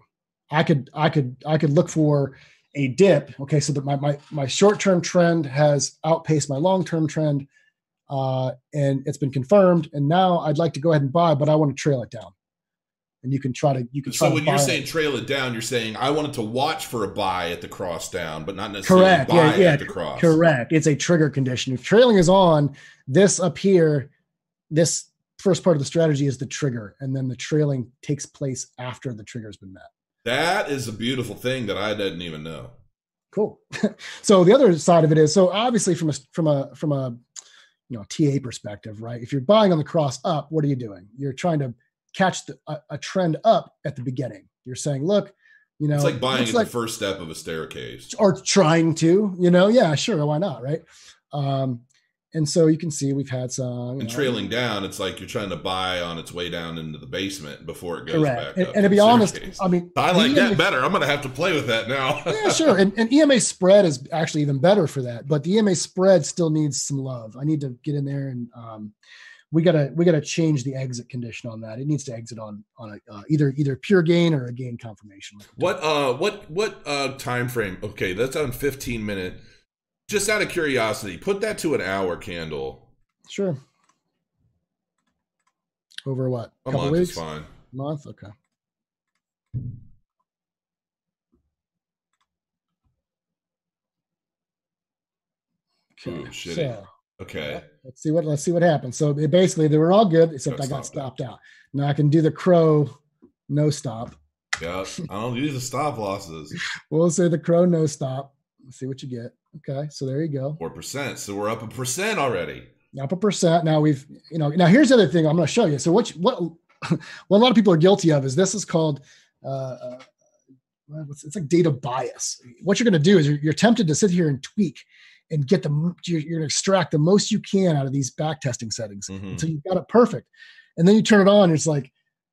I could I could I could look for a dip. Okay, so that my my my short term trend has outpaced my long term trend, uh, and it's been confirmed. And now I'd like to go ahead and buy, but I want to trail it down. And you can try to you can so when you're saying trail it down you're saying i wanted to watch for a buy at the cross down but not necessarily correct. buy yeah, yeah, at the cross. correct. It's a trigger condition. If trailing is on this up here this first part of the strategy is the trigger and then the trailing takes place after the trigger has been met that is a beautiful thing that i didn't even know cool so the other side of it is so obviously from a from a from a you know TA perspective, right? If you're buying on the cross up, what are you doing? You're trying to catch the, a, a trend up at the beginning. You're saying, look, you know, it's like buying like, the first step of a staircase, or trying to, you know, yeah, sure, why not, right? Um, and so you can see we've had some. And know, trailing down, it's like you're trying to buy on its way down into the basement before it goes correct. back and, up. And to be honest, I mean, I like EMA, that better. I'm going to have to play with that now. yeah, sure. And, and EMA spread is actually even better for that, but the EMA spread still needs some love. I need to get in there and um, we gotta we gotta change the exit condition on that. It needs to exit on on a, uh, either either pure gain or a gain confirmation. What uh what what uh time frame? Okay, that's on 15 minute. Just out of curiosity, put that to an hour candle Sure. Over what? A Couple month weeks? is fine. A month? Okay. Okay. Ooh, so, okay. Let's see what let's see what happens. So basically they were all good except I got stopped out. Now I can do the crow no stop. Yeah, I don't use the stop losses. we'll say the crow no stop. Let's see what you get. Okay, so there you go. Four percent. So we're up a percent already up a percent. Now we've, you know, now here's the other thing I'm going to show you. So what, what, what a lot of people are guilty of is this is called, uh, uh it's like data bias. What you're going to do is you're, you're, tempted to sit here and tweak and get the, you're, you're going to extract the most you can out of these back testing settings. Mm-hmm. So you've got it perfect. And then you turn it on and it's like,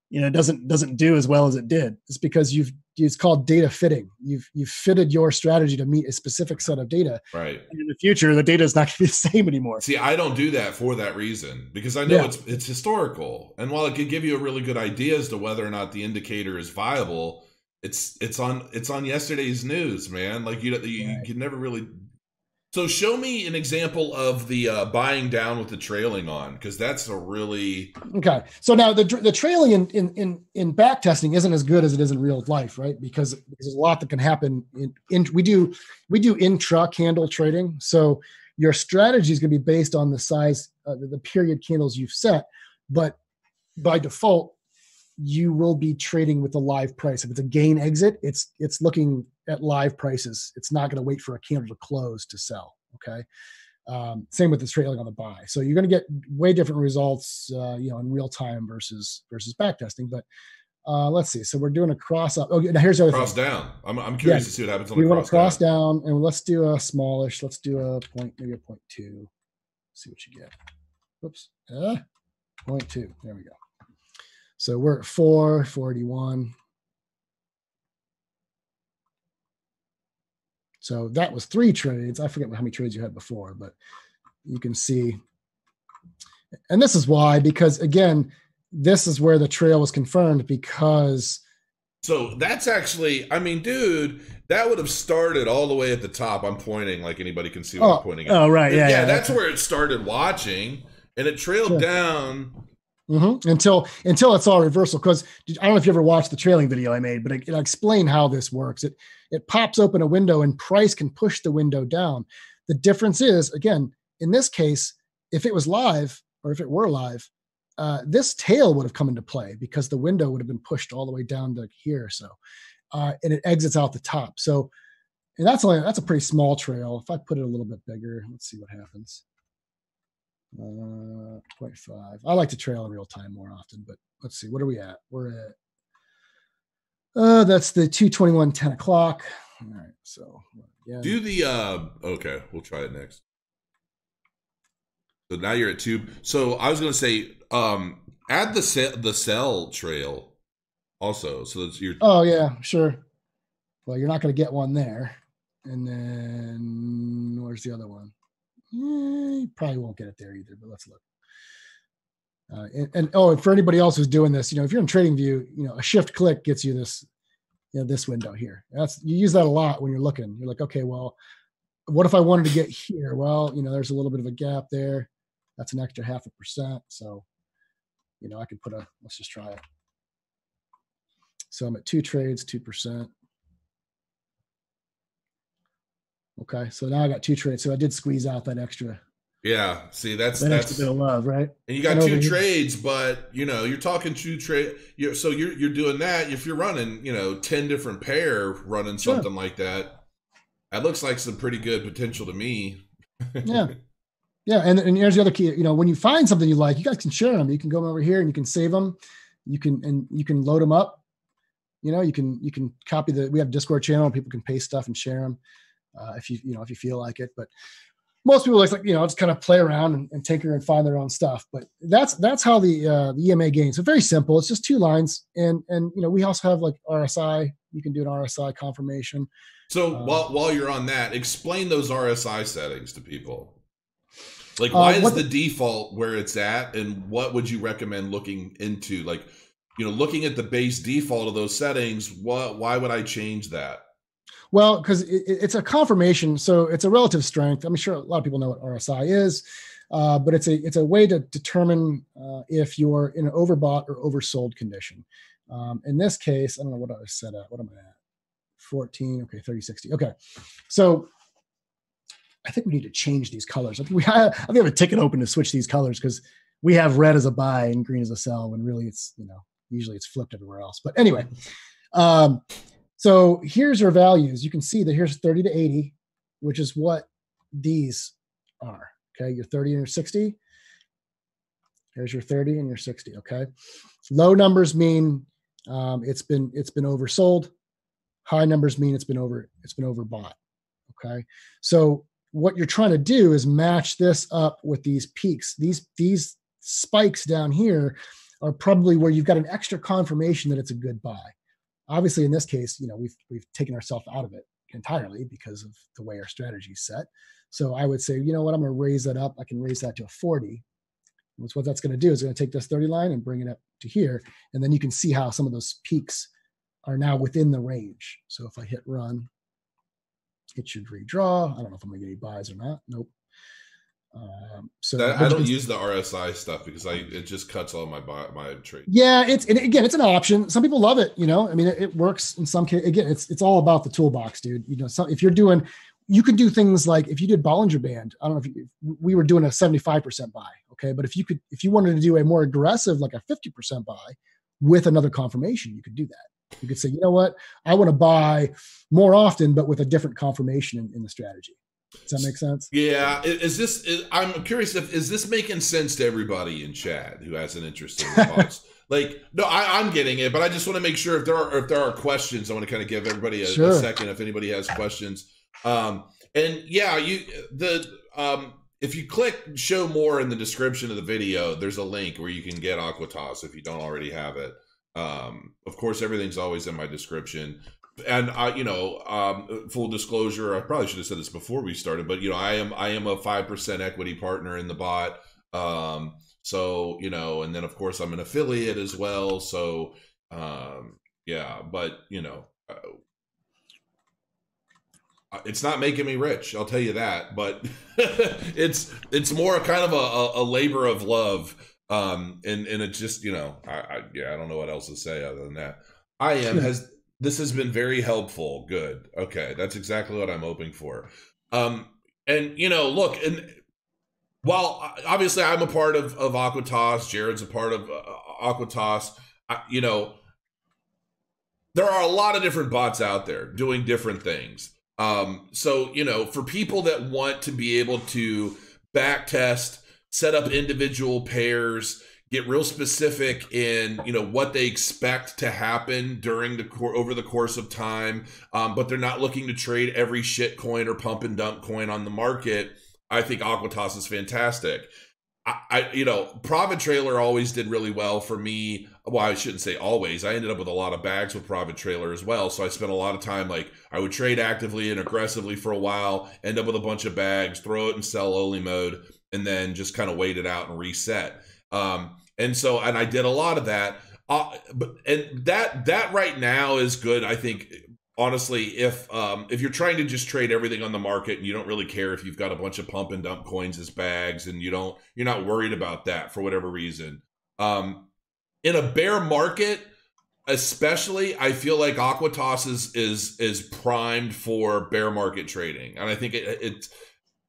you know, it doesn't, doesn't do as well as it did. It's because you've it's called data fitting. You've you've fitted your strategy to meet a specific set of data. Right. And in the future, the data is not going to be the same anymore. See, I don't do that for that reason because I know yeah. it's it's historical, and while it could give you a really good idea as to whether or not the indicator is viable, it's it's on it's on yesterday's news, man. Like you you, right. you can never really so show me an example of the uh, buying down with the trailing on, because that's a really okay. So now the the trailing in in in, in back testing isn't as good as it is in real life, right? Because, there's a lot that can happen. In, in we do we do intra candle trading, so your strategy is going to be based on the size, uh, the period candles you've set, but by default, you will be trading with the live price. If it's a gain exit, it's it's looking at live prices. It's not going to wait for a candle to close to sell. Okay. Um, same with the trailing on the buy. So you're going to get way different results, uh, you know, in real time versus versus back testing. But uh, let's see. So we're doing a cross up. Okay, now here's the other cross thing. down. I'm, I'm curious yeah, to see what happens. On we want to cross down. down. and let's do a smallish. Let's do a point, maybe a point two. See what you get. Oops. Uh, point two. There we go. So we're at 441. So that was three trades. I forget how many trades you had before, but you can see. And this is why, because again, this is where the trail was confirmed because. So that's actually, I mean, dude, that would have started all the way at the top. I'm pointing like anybody can see what oh, I'm pointing at. Oh, right. Yeah. Yeah. yeah that's where it started watching and it trailed sure. down Mm-hmm. Until until it's all reversal. Because I don't know if you ever watched the trailing video I made, but I, I explain how this works. It it pops open a window and price can push the window down. The difference is again in this case, if it was live or if it were live, uh, this tail would have come into play because the window would have been pushed all the way down to here. So, uh, and it exits out the top. So, and that's only that's a pretty small trail. If I put it a little bit bigger, let's see what happens. Uh, 0.5. I like to trail in real time more often, but let's see. What are we at? We're at, uh, that's the 221, 10 o'clock. All right. So yeah. Do the, uh, okay. We'll try it next. So now you're at two. So I was going to say, um, add the sell, the sell trail also. So that's your, oh yeah, sure. Well, you're not going to get one there. And then where's the other one? Eh, probably won't get it there either, but let's look. Uh, and, and, oh, for anybody else who's doing this, you know, if you're in Trading View, you know, a shift click gets you this, you know, this window here. That's you use that a lot when you're looking. You're like, okay, well, what if I wanted to get here? Well, you know, there's a little bit of a gap there. That's an extra half a percent. So, you know, I could put a. Let's just try it. So I'm at two trades, two percent. Okay, so now I got two trades. So I did squeeze out that extra. Yeah, see, that's that that's extra bit of love, right? And you got two trades, but you know you're talking two trade. You're, so you're you're doing that. If you're running, you know, ten different pair running something like that, that looks like some pretty good potential to me. yeah, Yeah, and, and here's the other key. You know, when you find something you like, you guys can share them. You can go over here and you can save them. You can and you can load them up. You know, you can you can copy the. We have Discord channel. People can paste stuff and share them uh, if you you know if you feel like it. But most people like you know just kind of play around and, and tinker and find their own stuff. But that's that's how the uh, the EMA gains. So very simple. It's just two lines, and and you know we also have like RSI. You can do an RSI confirmation. So um, while while you're on that, explain those RSI settings to people. Like, uh, why uh, is the, the default where it's at, and what would you recommend looking into? Like, you know, looking at the base default of those settings, what why would I change that? Well, because it, it's a confirmation, so it's a relative strength. I'm sure a lot of people know what RSI is, uh, but it's a it's a way to determine uh, if you're in an overbought or oversold condition. Um, in this case, I don't know what I was set at. What am I at? 14. Okay, 30, 60. Okay, so I think we need to change these colors. I think we have, I think we have a ticket open to switch these colors because we have red as a buy and green as a sell when really it's you know usually it's flipped everywhere else. But anyway, um, so here's our values. You can see that here's 30 to 80, which is what these are. Okay, your 30 and your 60. Here's your 30 and your 60. Okay, low numbers mean um, it's been it's been oversold. High numbers mean it's been over it's been overbought. Okay, so what you're trying to do is match this up with these peaks. These these spikes down here are probably where you've got an extra confirmation that it's a good buy. Obviously, in this case, you know we've we've taken ourselves out of it entirely because of the way our strategy is set. So I would say, you know what, I'm going to raise that up. I can raise that to a 40. What's what that's going to do is going to take this 30 line and bring it up to here, and then you can see how some of those peaks are now within the range. So if I hit run, it should redraw. I don't know if I'm gonna get any buys or not. Nope. Um, so that, I don't use the RSI stuff because I it just cuts all my my trade. Yeah, it's again, it's an option. Some people love it. You know, I mean, it, it works in some case. Again, it's it's all about the toolbox, dude. You know, so if you're doing, you could do things like if you did Bollinger Band. I don't know if you, we were doing a 75% buy, okay, but if you could, if you wanted to do a more aggressive, like a 50% buy with another confirmation, you could do that. You could say, you know what, I want to buy more often, but with a different confirmation in, in the strategy. Does that make sense? Yeah. Is this? Is, I'm curious if is this making sense to everybody in chat who has an interest in the like, no, I, am getting it, but I just want to make sure if there are if there are questions, I want to kind of give everybody a, sure. a second if anybody has questions. Um, and yeah, you the um, if you click show more in the description of the video, there's a link where you can get Acuitas if you don't already have it. Um, of course, everything's always in my description. And I, you know, um, full disclosure, I probably should have said this before we started, but you know, I am I am a five percent equity partner in the bot. Um, so you know, and then of course I'm an affiliate as well. So um, yeah, but you know, uh, it's not making me rich. I'll tell you that. But it's it's more kind of a, a labor of love um, and and it just you know, I, I yeah, I don't know what else to say other than that. I am has this has been very helpful. Good. Okay, that's exactly what I'm hoping for. Um, and you know, look, and while obviously I'm a part of of Acuitas, Jared's a part of uh, Acuitas. I, you know, there are a lot of different bots out there doing different things. Um, so you know, for people that want to be able to back test set up individual pairs get real specific in you know what they expect to happen during the core over the course of time um, but they're not looking to trade every shit coin or pump and dump coin on the market. I think Acuitas is fantastic. I, I, you know profit trailer always did really well for me. Well i shouldn't say always. I ended up with a lot of bags with profit trailer as well so i spent a lot of time like i would trade actively and aggressively for a while end up with a bunch of bags throw it in sell only mode and then just kind of wait it out and reset. Um, and so, and I did a lot of that. Uh, but and that that right now is good. I think honestly, if um, if you're trying to just trade everything on the market and you don't really care if you've got a bunch of pump and dump coins as bags and you don't you're not worried about that for whatever reason. Um, in a bear market, especially, I feel like Acuitas is is is primed for bear market trading, and I think it, it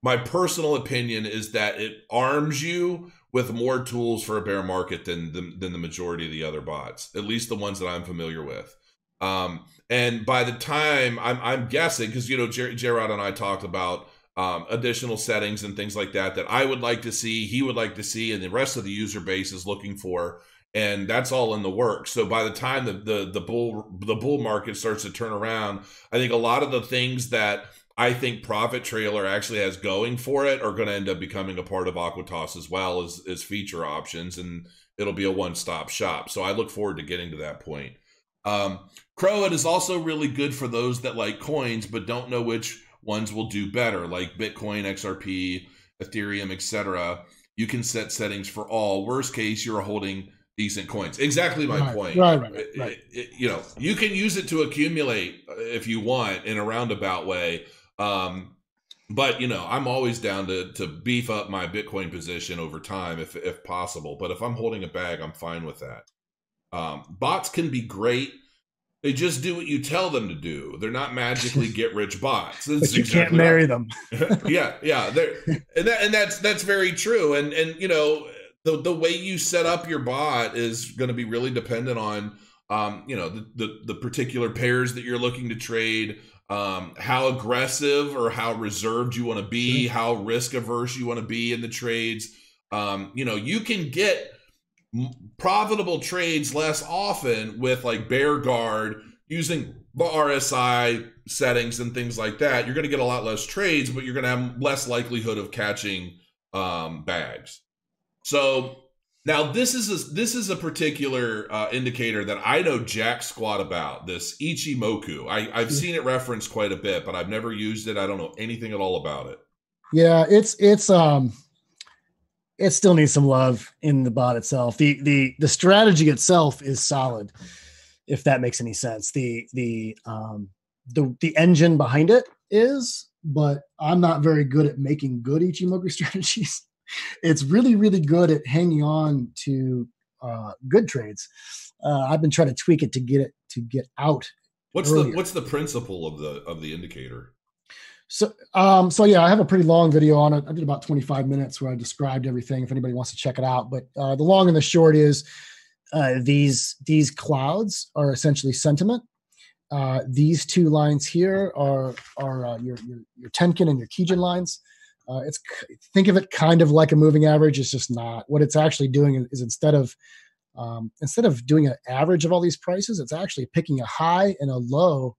my personal opinion is that it arms you with more tools for a bear market than the, than the majority of the other bots, at least the ones that I'm familiar with. Um, and by the time I'm, I'm guessing, because you know, Jer- Gerard and I talked about um, additional settings and things like that that I would like to see, he would like to see, and the rest of the user base is looking for. And that's all in the works. So by the time the, the the bull the bull market starts to turn around, I think a lot of the things that I think Profit Trailer actually has going for it are going to end up becoming a part of Acuitas as well as as feature options, and it'll be a one stop shop. So I look forward to getting to that point. Um, Crowit is also really good for those that like coins but don't know which ones will do better, like Bitcoin, XRP, Ethereum, etc. You can set settings for all. Worst case, you're holding decent coins. Exactly my right, point. Right, right, right. right. It, it, you know, you can use it to accumulate if you want in a roundabout way. Um, but you know, I'm always down to to beef up my Bitcoin position over time if if possible. But if I'm holding a bag, I'm fine with that. Um, bots can be great they just do what you tell them to do. They're not magically get rich bots. But you exactly can't marry them. yeah, yeah. and that and that's that's very true. And and you know the the way you set up your bot is going to be really dependent on um, you know the, the the particular pairs that you're looking to trade, um, how aggressive or how reserved you want to be, how risk averse you want to be in the trades. Um, you know, you can get profitable trades less often with like bear guard using the RSI settings and things like that. You're going to get a lot less trades, but you're going to have less likelihood of catching um, bags. So now this is a, this is a particular uh, indicator that I know jack squat about. This Ichimoku. I, I've seen it referenced quite a bit, but I've never used it. I don't know anything at all about it. Yeah, it's it's um it still needs some love in the bot itself. The the the strategy itself is solid, if that makes any sense. The the um the the engine behind it is, but I'm not very good at making good Ichimoku strategies. It's really really good at hanging on to uh, good trades. Uh, I've been trying to tweak it to get it to get out. What's earlier. the what's the principle of the of the indicator? So, um, so yeah, I have a pretty long video on it. I did about 25 minutes where I described everything. If anybody wants to check it out, but uh, the long and the short is uh, these these clouds are essentially sentiment. Uh, these two lines here are are uh, your, your your Tenkan and your Kijun lines. Uh, it's think of it kind of like a moving average. It's just not. What it's actually doing is instead of um, instead of doing an average of all these prices, it's actually picking a high and a low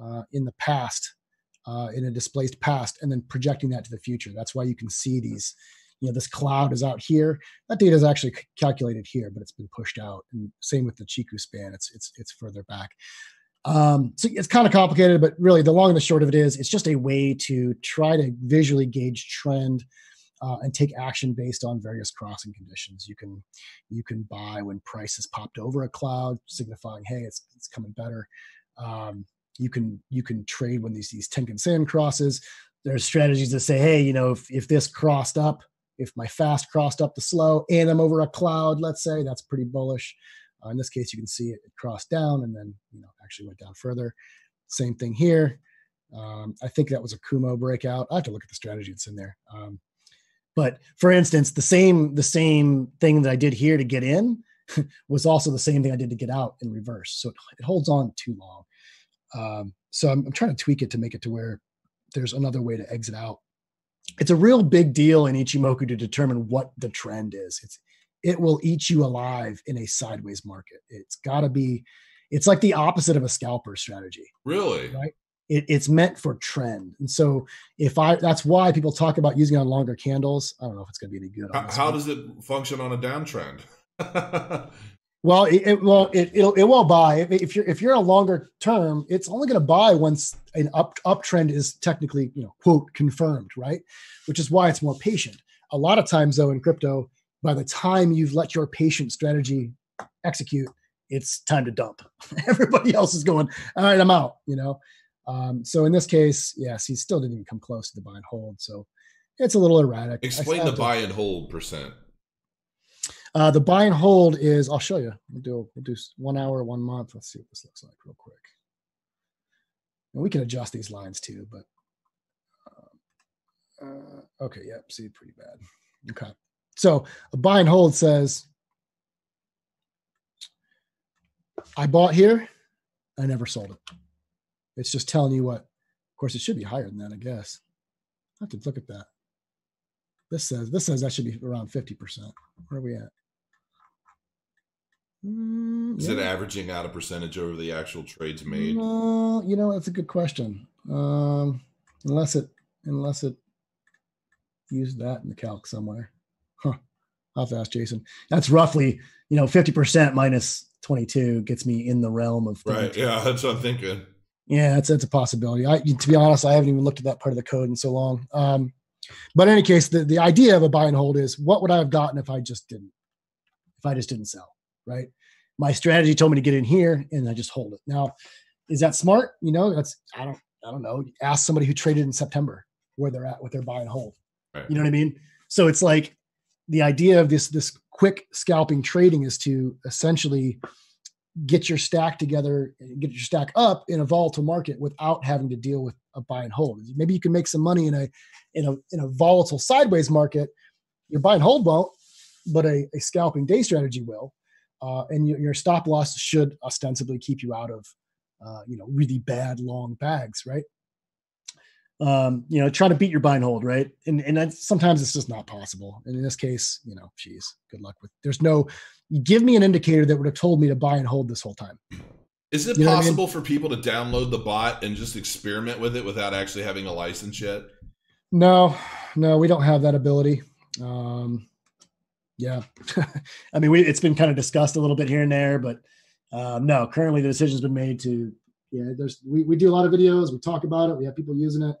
uh, in the past uh, in a displaced past and then projecting that to the future. That's why you can see these, you know, this cloud is out here. That data is actually calculated here, but it's been pushed out. And same with the Chikou span, it's it's it's further back. Um, so it's kind of complicated, but really the long and the short of it is it's just a way to try to visually gauge trend uh, and take action based on various crossing conditions. You can you can buy when prices popped over a cloud, signifying hey it's it's coming better. Um, you can you can trade when these these Tenkan Sen crosses. There's strategies that say, hey, you know, if if this crossed up, if my fast crossed up the slow, and I'm over a cloud, let's say, that's pretty bullish. Uh, in this case, you can see it, it, crossed down and then you know actually went down further. Same thing here. Um, I think that was a Kumo breakout. I have to look at the strategy that's in there. Um, but for instance, the same the same thing that I did here to get in was also the same thing I did to get out in reverse. So it, it holds on too long. Um, so I'm, I'm trying to tweak it to make it to where there's another way to exit out. It's a real big deal in Ichimoku to determine what the trend is. It's it will eat you alive in a sideways market. It's got to be. It's like the opposite of a scalper strategy. Really? Right. It, it's meant for trend, and so if I, that's why people talk about using it on longer candles. I don't know if it's going to be any good. How, how does it function on a downtrend? Well, it, it well it it'll, it will buy if you're if you're a longer term, it's only going to buy once an up uptrend is technically you know quote confirmed, right? Which is why it's more patient. A lot of times though in crypto, by the time you've let your patient strategy execute, it's time to dump. Everybody else is going, all right, I'm out. You know, um, so in this case, yes, he still didn't even come close to the buy and hold. So it's a little erratic. Explain the buy and hold percent. Uh, the buy and hold is I'll show you. We'll do we'll do one hour, one month. Let's see what this looks like real quick. And we can adjust these lines too, but uh, uh, okay, yep, see, pretty bad. Okay, so a buy and hold says I bought here, I never sold it. It's just telling you what. Of course, it should be higher than that, I guess. I have to look at that. This says this says that should be around 50%. Where are we at? Mm, Is yeah. it averaging out a percentage over the actual trades made? No, you know, that's a good question. Um, unless it unless it used that in the calc somewhere. Huh. I'll have to ask Jason. That's roughly, you know, 50% minus 22 gets me in the realm of right. Yeah, that's what I'm thinking. Yeah, that's that's a possibility. I to be honest, I haven't even looked at that part of the code in so long. Um, but in any case, the, the idea of a buy and hold is what would I have gotten if I just didn't, if I just didn't sell, right? My strategy told me to get in here and I just hold it. Now, is that smart? You know, that's I don't I don't know. Ask somebody who traded in September where they're at with their buy and hold. Right. You know what I mean? So it's like the idea of this this quick scalping trading is to essentially get your stack together, get your stack up in a volatile market without having to deal with a buy and hold. Maybe you can make some money in a in a in a volatile sideways market. Your buy and hold won't, but a, a scalping day strategy will. Uh, and your, your, stop loss should ostensibly keep you out of uh, you know really bad long bags, right? Um, you know, try to beat your buy and hold, right? And and sometimes it's just not possible. And in this case, you know, geez, good luck with. There's no. Give me an indicator that would have told me to buy and hold this whole time. Is it you possible I mean? for people to download the bot and just experiment with it without actually having a license yet? No, no, we don't have that ability. Um, yeah, I mean, we, it's been kind of discussed a little bit here and there, but um, no, currently the decision's been made to. Yeah, there's we, we do a lot of videos. We talk about it. We have people using it.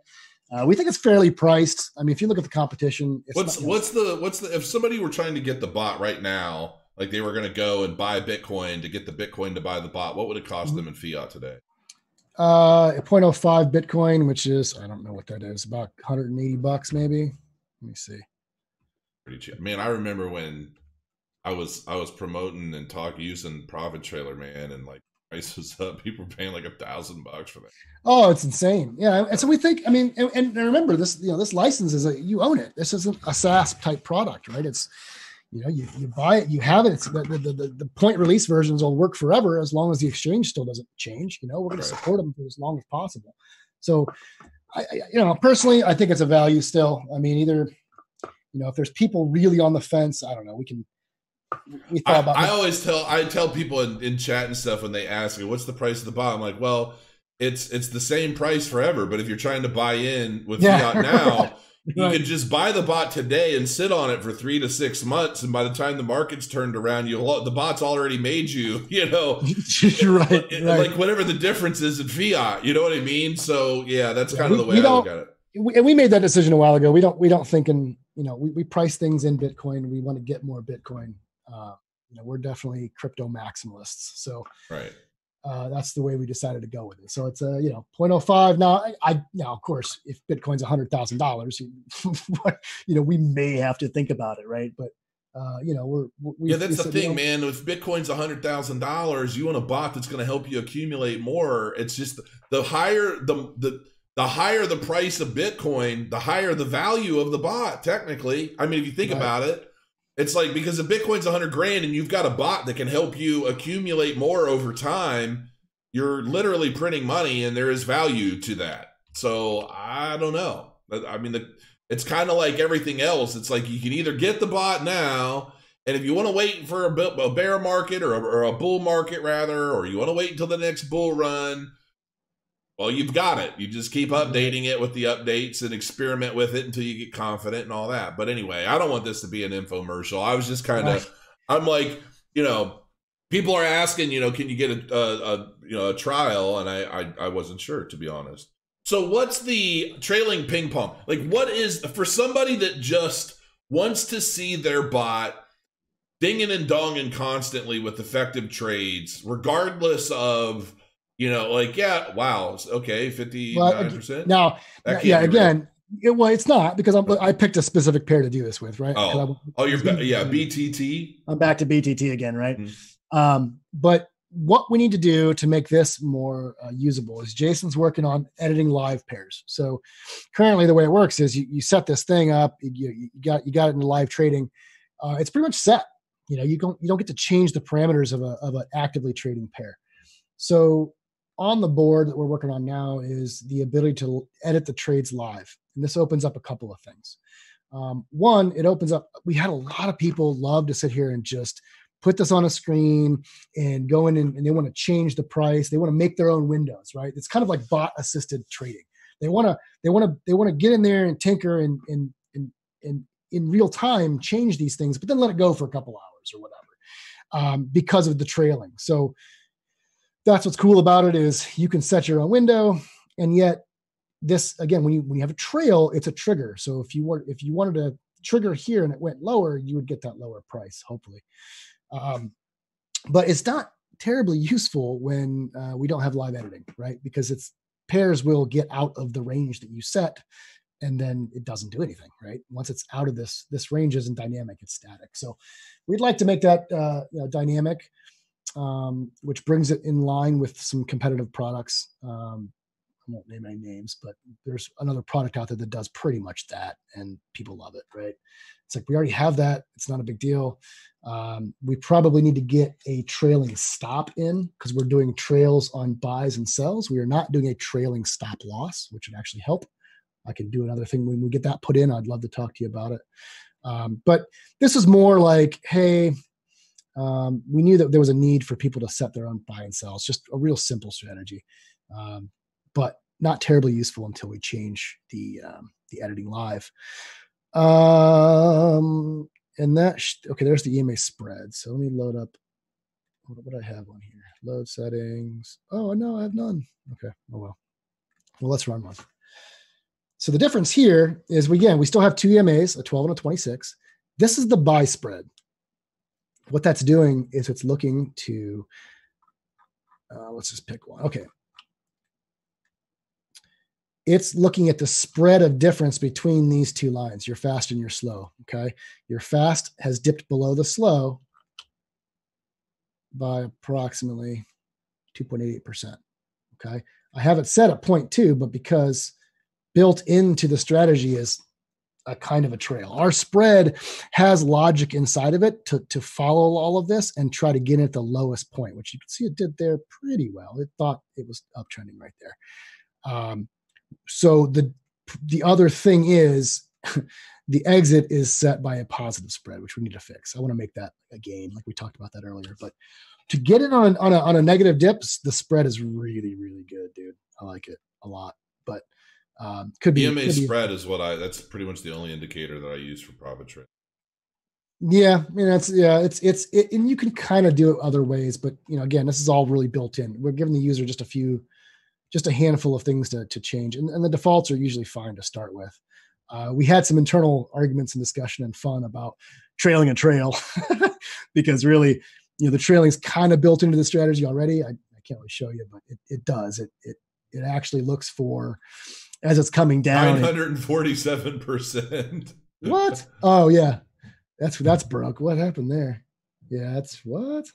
Uh, we think it's fairly priced. I mean, if you look at the competition, what's not, what's the what's the if somebody were trying to get the bot right now, like they were going to go and buy Bitcoin to get the Bitcoin to buy the bot, what would it cost mm-hmm. them in fiat today? Uh, 0.05 Bitcoin, which is I don't know what that is, about 180 bucks maybe. Let me see. Pretty cheap. Man, I remember when I was I was promoting and talking using Profit Trailer, man, and like price was up. People were paying like a thousand bucks for that. Oh, it's insane. Yeah, and so we think. I mean, and, and remember this. You know, this license is a you own it. This isn't a SaaS type product, right? It's you know, you, you buy it, you have it. It's the, the, the, the, point release versions will work forever as long as the exchange still doesn't change. You know, we're going right. to support them for as long as possible. So, I, I, you know, personally, I think it's a value still. I mean, either, you know, if there's people really on the fence, I don't know, we can. We I, I always tell I tell people in, in chat and stuff when they ask me what's the price of the bot. I'm like, well, it's it's the same price forever. But if you're trying to buy in with yeah, fiat now, you right. could just buy the bot today and sit on it for three to six months, and by the time the market's turned around, you the bot's already made you. You know, right, eh, right, like whatever the difference is in fiat. You know what I mean? So yeah, that's kind yeah, of the way I look at it. We, and we made that decision a while ago. We don't we don't think in you know we, we price things in Bitcoin. We want to get more Bitcoin. Uh, you know, we're definitely crypto maximalists. So right uh, that's the way we decided to go with it. So it's a you know 0.05. Now I, I now of course if Bitcoin's a hundred thousand dollars, you know we may have to think about it, right? But uh, you know we're we, yeah that's the said, thing, you know, man. If Bitcoin's a hundred thousand dollars, you want a bot that's going to help you accumulate more. It's just the higher the the the higher the price of Bitcoin, the higher the value of the bot. Technically, I mean, if you think right. about it, it's like because if Bitcoin's 100 grand and you've got a bot that can help you accumulate more over time, you're literally printing money and there is value to that. So I don't know. I mean, the, it's kind of like everything else. It's like you can either get the bot now, and if you want to wait for a, bear market or a, or a bull market, rather, or you want to wait until the next bull run, well, you've got it. You just keep mm-hmm. updating it with the updates and experiment with it until you get confident and all that. But anyway, I don't want this to be an infomercial. I was just kind of, I'm like, you know, people are asking, you know, can you get a, a, a you know a trial? And I, I I wasn't sure to be honest. So what's the trailing ping pong? Like, what is for somebody that just wants to see their bot dinging and donging constantly with effective trades, regardless of you know, like, yeah, wow, okay, 59%. now, yeah, again, it, well, it's not because I'm, i picked a specific pair to do this with, right? Oh, oh you're, yeah, BTT. I'm back to BTT again, right? Mm-hmm. Um, but what we need to do to make this more uh, usable is Jason's working on editing live pairs. So currently, the way it works is you, you set this thing up, you, you got you got it in live trading. Uh, it's pretty much set. You know, you don't you don't get to change the parameters of a of an actively trading pair. So on the board that we're working on now is the ability to edit the trades live. And this opens up a couple of things. Um, one, it opens up, we had a lot of people love to sit here and just put this on a screen and go in and, and they want to change the price. They want to make their own windows, right? It's kind of like bot assisted trading. They want to, they want to, they want to get in there and tinker and, and, and, and in real time change these things, but then let it go for a couple hours or whatever um, because of the trailing. So that's what's cool about it is you can set your own window, and yet this again when you when you have a trail, it's a trigger. So if you were if you wanted to trigger here and it went lower, you would get that lower price hopefully. Um, but it's not terribly useful when uh, we don't have live editing, right? Because it's pairs will get out of the range that you set and then it doesn't do anything right once it's out of this this range isn't dynamic it's static so we'd like to make that uh, you know, dynamic um, which brings it in line with some competitive products. Um, i won't name any names but there's another product out there that does pretty much that and people love it right? It's like we already have that. It's not a big deal. Um, we probably need to get a trailing stop in because we're doing trails on buys and sells. We are not doing a trailing stop loss which would actually help. I can do another thing when we get that put in. I'd love to talk to you about it. Um, but this is more like, hey, um, we knew that there was a need for people to set their own buy and sell. It's just a real simple strategy, um, but not terribly useful until we change the um, the editing live. Um, and that sh- okay, there's the EMA spread. So let me load up. What, what I have on here? Load settings. Oh no, I have none. Okay. Oh well. Well, let's run one. So the difference here is, we, again, we still have two EMAs, a 12 and a 26. This is the buy spread. What that's doing is it's looking to, uh, let's just pick one. Okay. It's looking at the spread of difference between these two lines, your fast and your slow. Okay. Your fast has dipped below the slow by approximately 2.88%. Okay. I have it set at 0.2, but because built into the strategy is a kind of a trail. Our spread has logic inside of it to, to follow all of this and try to get at the lowest point, which you can see it did there pretty well. It thought it was uptrending right there. Um, so the the other thing is the exit is set by a positive spread, which we need to fix. I want to make that a gain, like we talked about that earlier. But to get it on on a, on a negative dips, the spread is really really good, dude. I like it a lot. But um, could be EMA could spread be, is what I. That's pretty much the only indicator that I use for profit trade. Yeah, I mean that's yeah, it's it's it, and you can kind of do it other ways, but you know, again, this is all really built in. We're giving the user just a few, just a handful of things to to change, and, and the defaults are usually fine to start with. Uh, we had some internal arguments and discussion and fun about trailing a trail because really, you know, the trailing is kind of built into the strategy already. I, I can't really show you, but it, it does. It it it actually looks for as it's coming down. Nine hundred and forty-seven percent. What? Oh yeah, that's that's broke. What happened there? Yeah, that's what.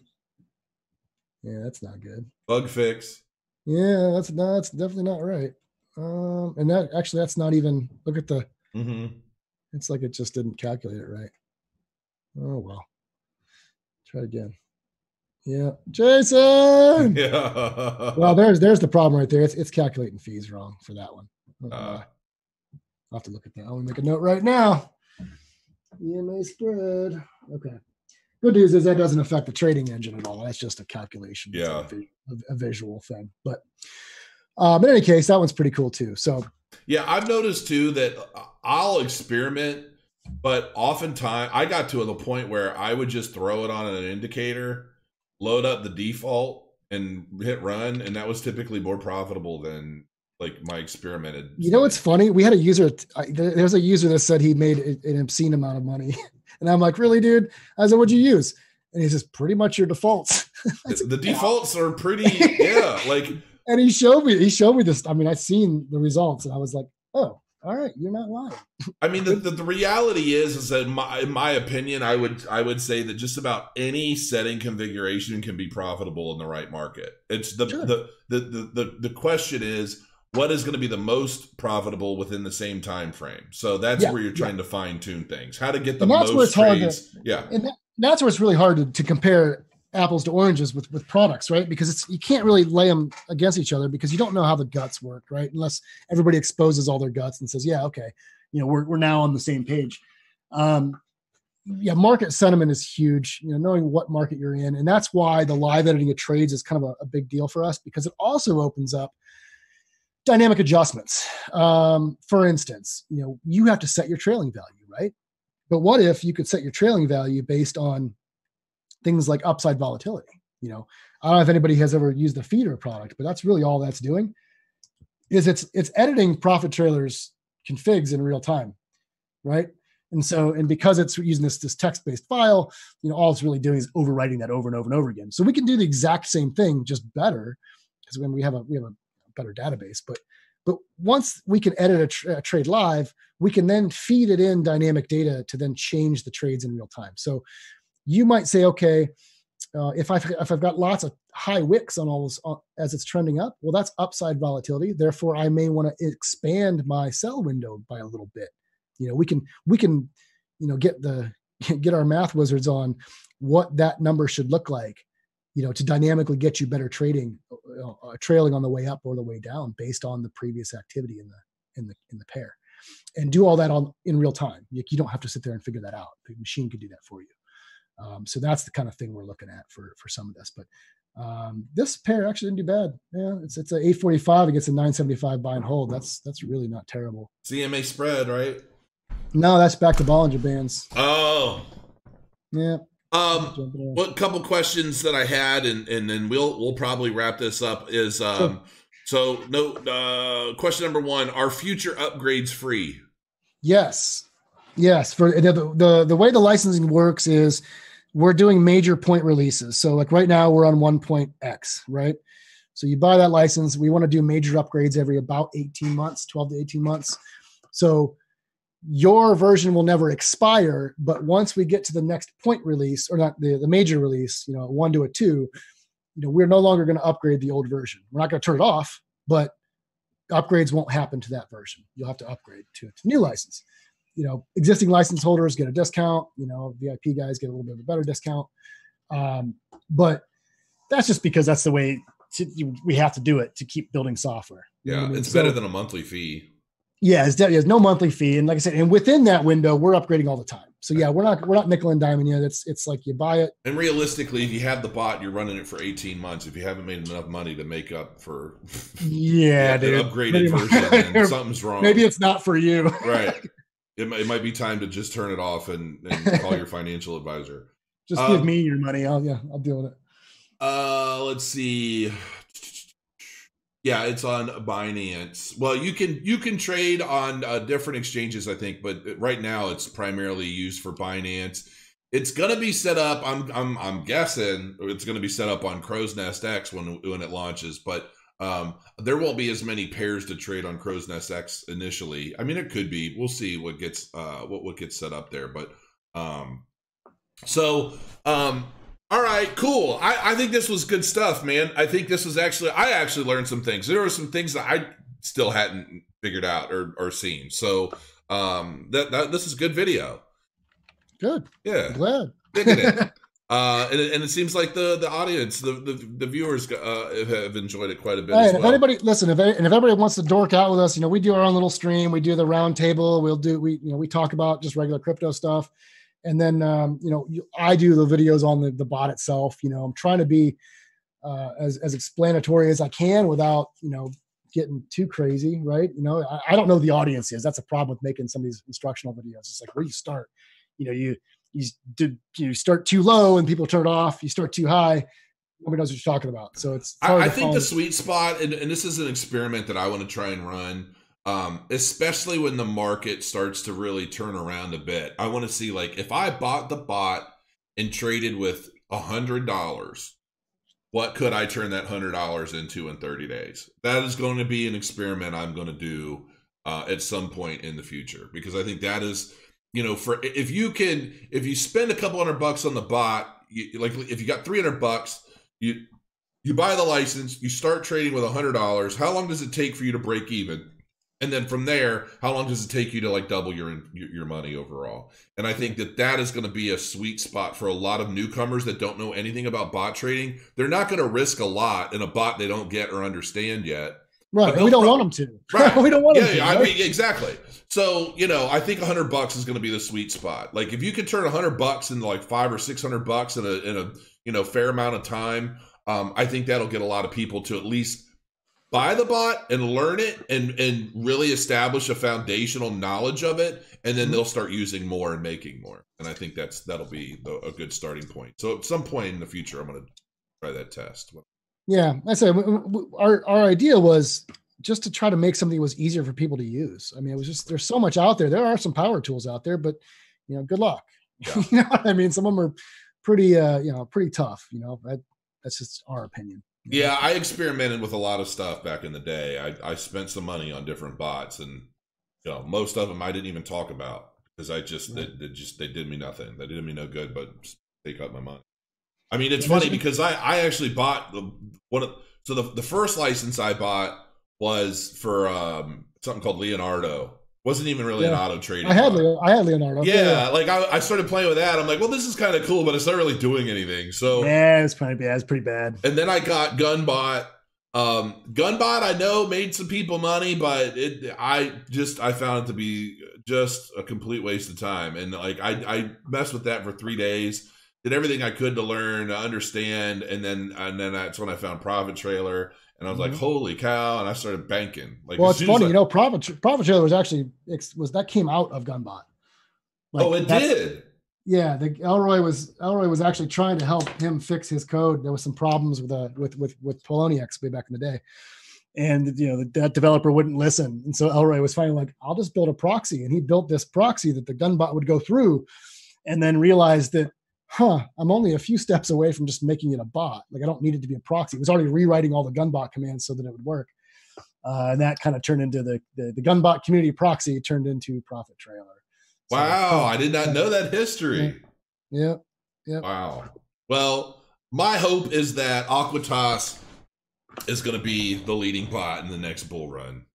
Yeah, that's not good. Bug fix. Yeah, that's no, that's definitely not right. Um, and that actually, that's not even. Look at the. Mm-hmm. It's like it just didn't calculate it right. Oh well. Try again. Yeah, Jason. Yeah. Well, there's there's the problem right there. It's it's calculating fees wrong for that one. Uh, I'll have to look at that. I'll make a note right now. EMA spread. Okay. Good news is that doesn't affect the trading engine at all. That's just a calculation. Yeah. A, a visual thing. But um, in any case, that one's pretty cool too. So Yeah, I've noticed too that I'll experiment, but oftentimes I got to the point where I would just throw it on an indicator, load up the default, and hit run, and that was typically more profitable than like my experimented. you know what's funny? We had a user. I, there's a user that said he made an obscene amount of money, and I'm like, really, dude? I said, what'd you use? And he says, pretty much your defaults. I the defaults are pretty yeah like and he showed me. He showed me this. I mean, I seen the results, and I was like, oh, all right, you're not lying. I mean, the, the, the reality is, is that in my, in my opinion, I would I would say that just about any setting configuration can be profitable in the right market. It's the Sure. the, the, the the the question is what is going to be the most profitable within the same time frame. So that's Yeah, where you're yeah. trying to fine tune things. How to get the And that's where most it's hard to- trades. yeah, and that, that's where it's really hard to, to compare apples to oranges with with products, right? Because it's you can't really lay them against each other because you don't know how the guts work, right? Unless everybody exposes all their guts and says, yeah, okay, you know, we're we're now on the same page. Um, yeah, market sentiment is huge. You know, knowing what market you're in, and that's why the live editing of trades is kind of a, a big deal for us because it also opens up dynamic adjustments. Um, for instance, you know, you have to set your trailing value, right? But what if you could set your trailing value based on things like upside volatility? You know, I don't know if anybody has ever used the feeder product, but that's really all that's doing. Is it's it's editing profit trailers configs in real time, right? And so, and because it's using this this text based file, you know, all it's really doing is overwriting that over and over and over again. So we can do the exact same thing, just better, because when we have a we have a better database. But but once we can edit a, a, trade live, we can then feed it in dynamic data to then change the trades in real time. So you might say, okay, uh, if I've if I've got lots of high wicks on all this uh, as it's trending up, well, that's upside volatility. Therefore, I may want to expand my sell window by a little bit. You know, we can we can you know get the get our math wizards on what that number should look like you know to dynamically get you better trading uh, uh, trailing on the way up or the way down based on the previous activity in the in the in the pair. And do all that on in real time. You, you don't have to sit there and figure that out. The machine can do that for you. Um, so that's the kind of thing we're looking at for for some of this. But um, this pair actually didn't do bad. Yeah it's it's a 845 against a 975 buy and hold. That's that's really not terrible. EMA spread right? No that's back to bollinger bands. Oh. Yeah um, what couple questions that I had, and and then we'll we'll probably wrap this up. Is um, sure. so no uh, question number one: Are future upgrades free? Yes, yes. For the, the the way the licensing works is we're doing major point releases. So like right now we're on one point X, right? So you buy that license. We want to do major upgrades every about 18 months, 12 to 18 months. So your version will never expire but once we get to the next point release or not the, the major release you know one to a two you know we're no longer going to upgrade the old version. We're not going to turn it off but upgrades won't happen to that version. You'll have to upgrade to a new license. You know existing license holders get a discount you know vip guys get a little bit of a better discount. Um, but that's just because that's the way to, we have to do it to keep building software. Yeah I mean? it's so, better than a monthly fee yeah, it's, there's no monthly fee, and like I said, and within that window, we're upgrading all the time. So yeah, we're not we're not nickel and diming yet. It's it's like you buy it. And realistically, if you have the bot, you're running it for 18 months. If you haven't made enough money to make up for yeah, dude, upgraded version, then something's wrong. Maybe it's not for you. right. It, it might be time to just turn it off and, and call your financial advisor. Just um, give me your money. I'll yeah, I'll deal with it. Uh, let's see. Yeah, it's on Binance. Well, you can you can trade on uh, different exchanges, I think, but right now it's primarily used for Binance. It's gonna be set up. I'm I'm I'm guessing it's gonna be set up on Crow's Nest X when when it launches, but um, there won't be as many pairs to trade on Crow's Nest X initially. I mean, it could be. We'll see what gets uh what what gets set up there, but um, so um all right, cool. I, I think this was good stuff, man. I think this was actually I actually learned some things. There were some things that I still hadn't figured out or, or seen. So um that, that this is good video. Good. Yeah. I'm glad. Digging it. Uh, and, it, and it seems like the the audience, the the, the viewers, uh, have enjoyed it quite a bit. Hey, well. If anybody listen, if and if everybody wants to dork out with us, you know, we do our own little stream. We do the round table. We'll do we you know we talk about just regular crypto stuff and then um, you know i do the videos on the, the bot itself you know i'm trying to be uh, as, as explanatory as i can without you know getting too crazy right? You know I, I, don't know the audience is. That's a problem with making some of these instructional videos. It's like where you start? You know you you do you start too low and people turn it off. You start too high. Nobody knows what you're talking about. So it's i, I think the sweet spot and, and this is an experiment that i want to try and run um, especially when the market starts to really turn around a bit. I want to see like if I bought the bot and traded with a hundred dollars, what could I turn that hundred dollars into in 30 days? That is going to be an experiment I'm going to do uh, at some point in the future because I think that is, you know, for if you can, if you spend a couple hundred bucks on the bot, you, like if you got 300 bucks, you you buy the license, you start trading with a hundred dollars. How long does it take for you to break even? And then from there how long does it take you to like double your your money overall? And i think that that is going to be a sweet spot for a lot of newcomers that don't know anything about bot trading. They're not going to risk a lot in a bot they don't get or understand yet. Right we don't pro- want them to. Right. We don't want yeah, them to i mean exactly. So you know i think 100 bucks is going to be the sweet spot. Like if you could turn 100 bucks into like five or 600 bucks in a in a you know fair amount of time um, i think that'll get a lot of people to at least buy the bot and learn it and and really establish a foundational knowledge of it and then mm-hmm. they'll start using more and making more. And i think that's that'll be the, a good starting point. So at some point in the future i'm going to try that test. Yeah i said our our idea was just to try to make something that was easier for people to use. I mean it was just there's so much out there. There are some power tools out there but you know good luck. Yeah. you know what i mean? Some of them are pretty uh you know pretty tough you know? That, that's just our opinion yeah, I experimented with a lot of stuff back in the day. I, I spent some money on different bots, and you know, most of them I didn't even talk about because I just right. they, they, just they did me nothing. They did me no good, but take out my money. I mean, it's funny because I I actually bought the one of so the the first license I bought was for um, something called Leonardo, wasn't even really yeah. an auto trading. I had I had Leonardo. Yeah, yeah. like I, I, started playing with that. I'm like, well, this is kind of cool, but it's not really doing anything. So yeah, it's pretty bad. It's pretty bad. And then I got Gunbot. Um, Gunbot, I know made some people money, but it I just I found it to be just a complete waste of time. And like I I messed with that for three days, did everything I could to learn, to understand, and then and then that's when I found Profit Trailer and I was mm-hmm. like, "Holy cow!" And I started banking. Like, well, it's funny, I, you know, Profit Profit Trailer was actually was that came out of Gunbot. Like, oh, it did. Yeah, the Elroy was Elroy was actually trying to help him fix his code. There was some problems with uh with with with Poloniex way back in the day, and you know the, that developer wouldn't listen, and so Elroy was finally like, "I'll just build a proxy," and he built this proxy that the Gunbot would go through, and then realized that huh, I'm only a few steps away from just making it a bot. Like I don't need it to be a proxy. It was already rewriting all the gunbot commands so that it would work. Uh, and that kind of turned into the, the, the gunbot community proxy turned into profit trailer. So, wow, I did not know that history. Yeah. Yeah. Wow. Well, my hope is that Acuitas is going to be the leading bot in the next bull run.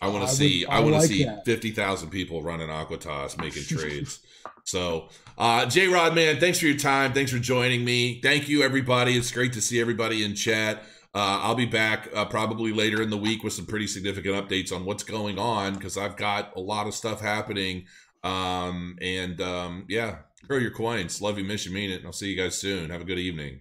I want to see. I, I want to like see fifty thousand people running Acuitas making trades. So, uh, J Rod, man, thanks for your time. Thanks for joining me. Thank you, everybody. It's great to see everybody in chat. Uh, I'll be back uh, probably later in the week with some pretty significant updates on what's going on because I've got a lot of stuff happening. Um, and um, yeah, grow your coins. Love you, miss you, mean it. And I'll see you guys soon. Have a good evening.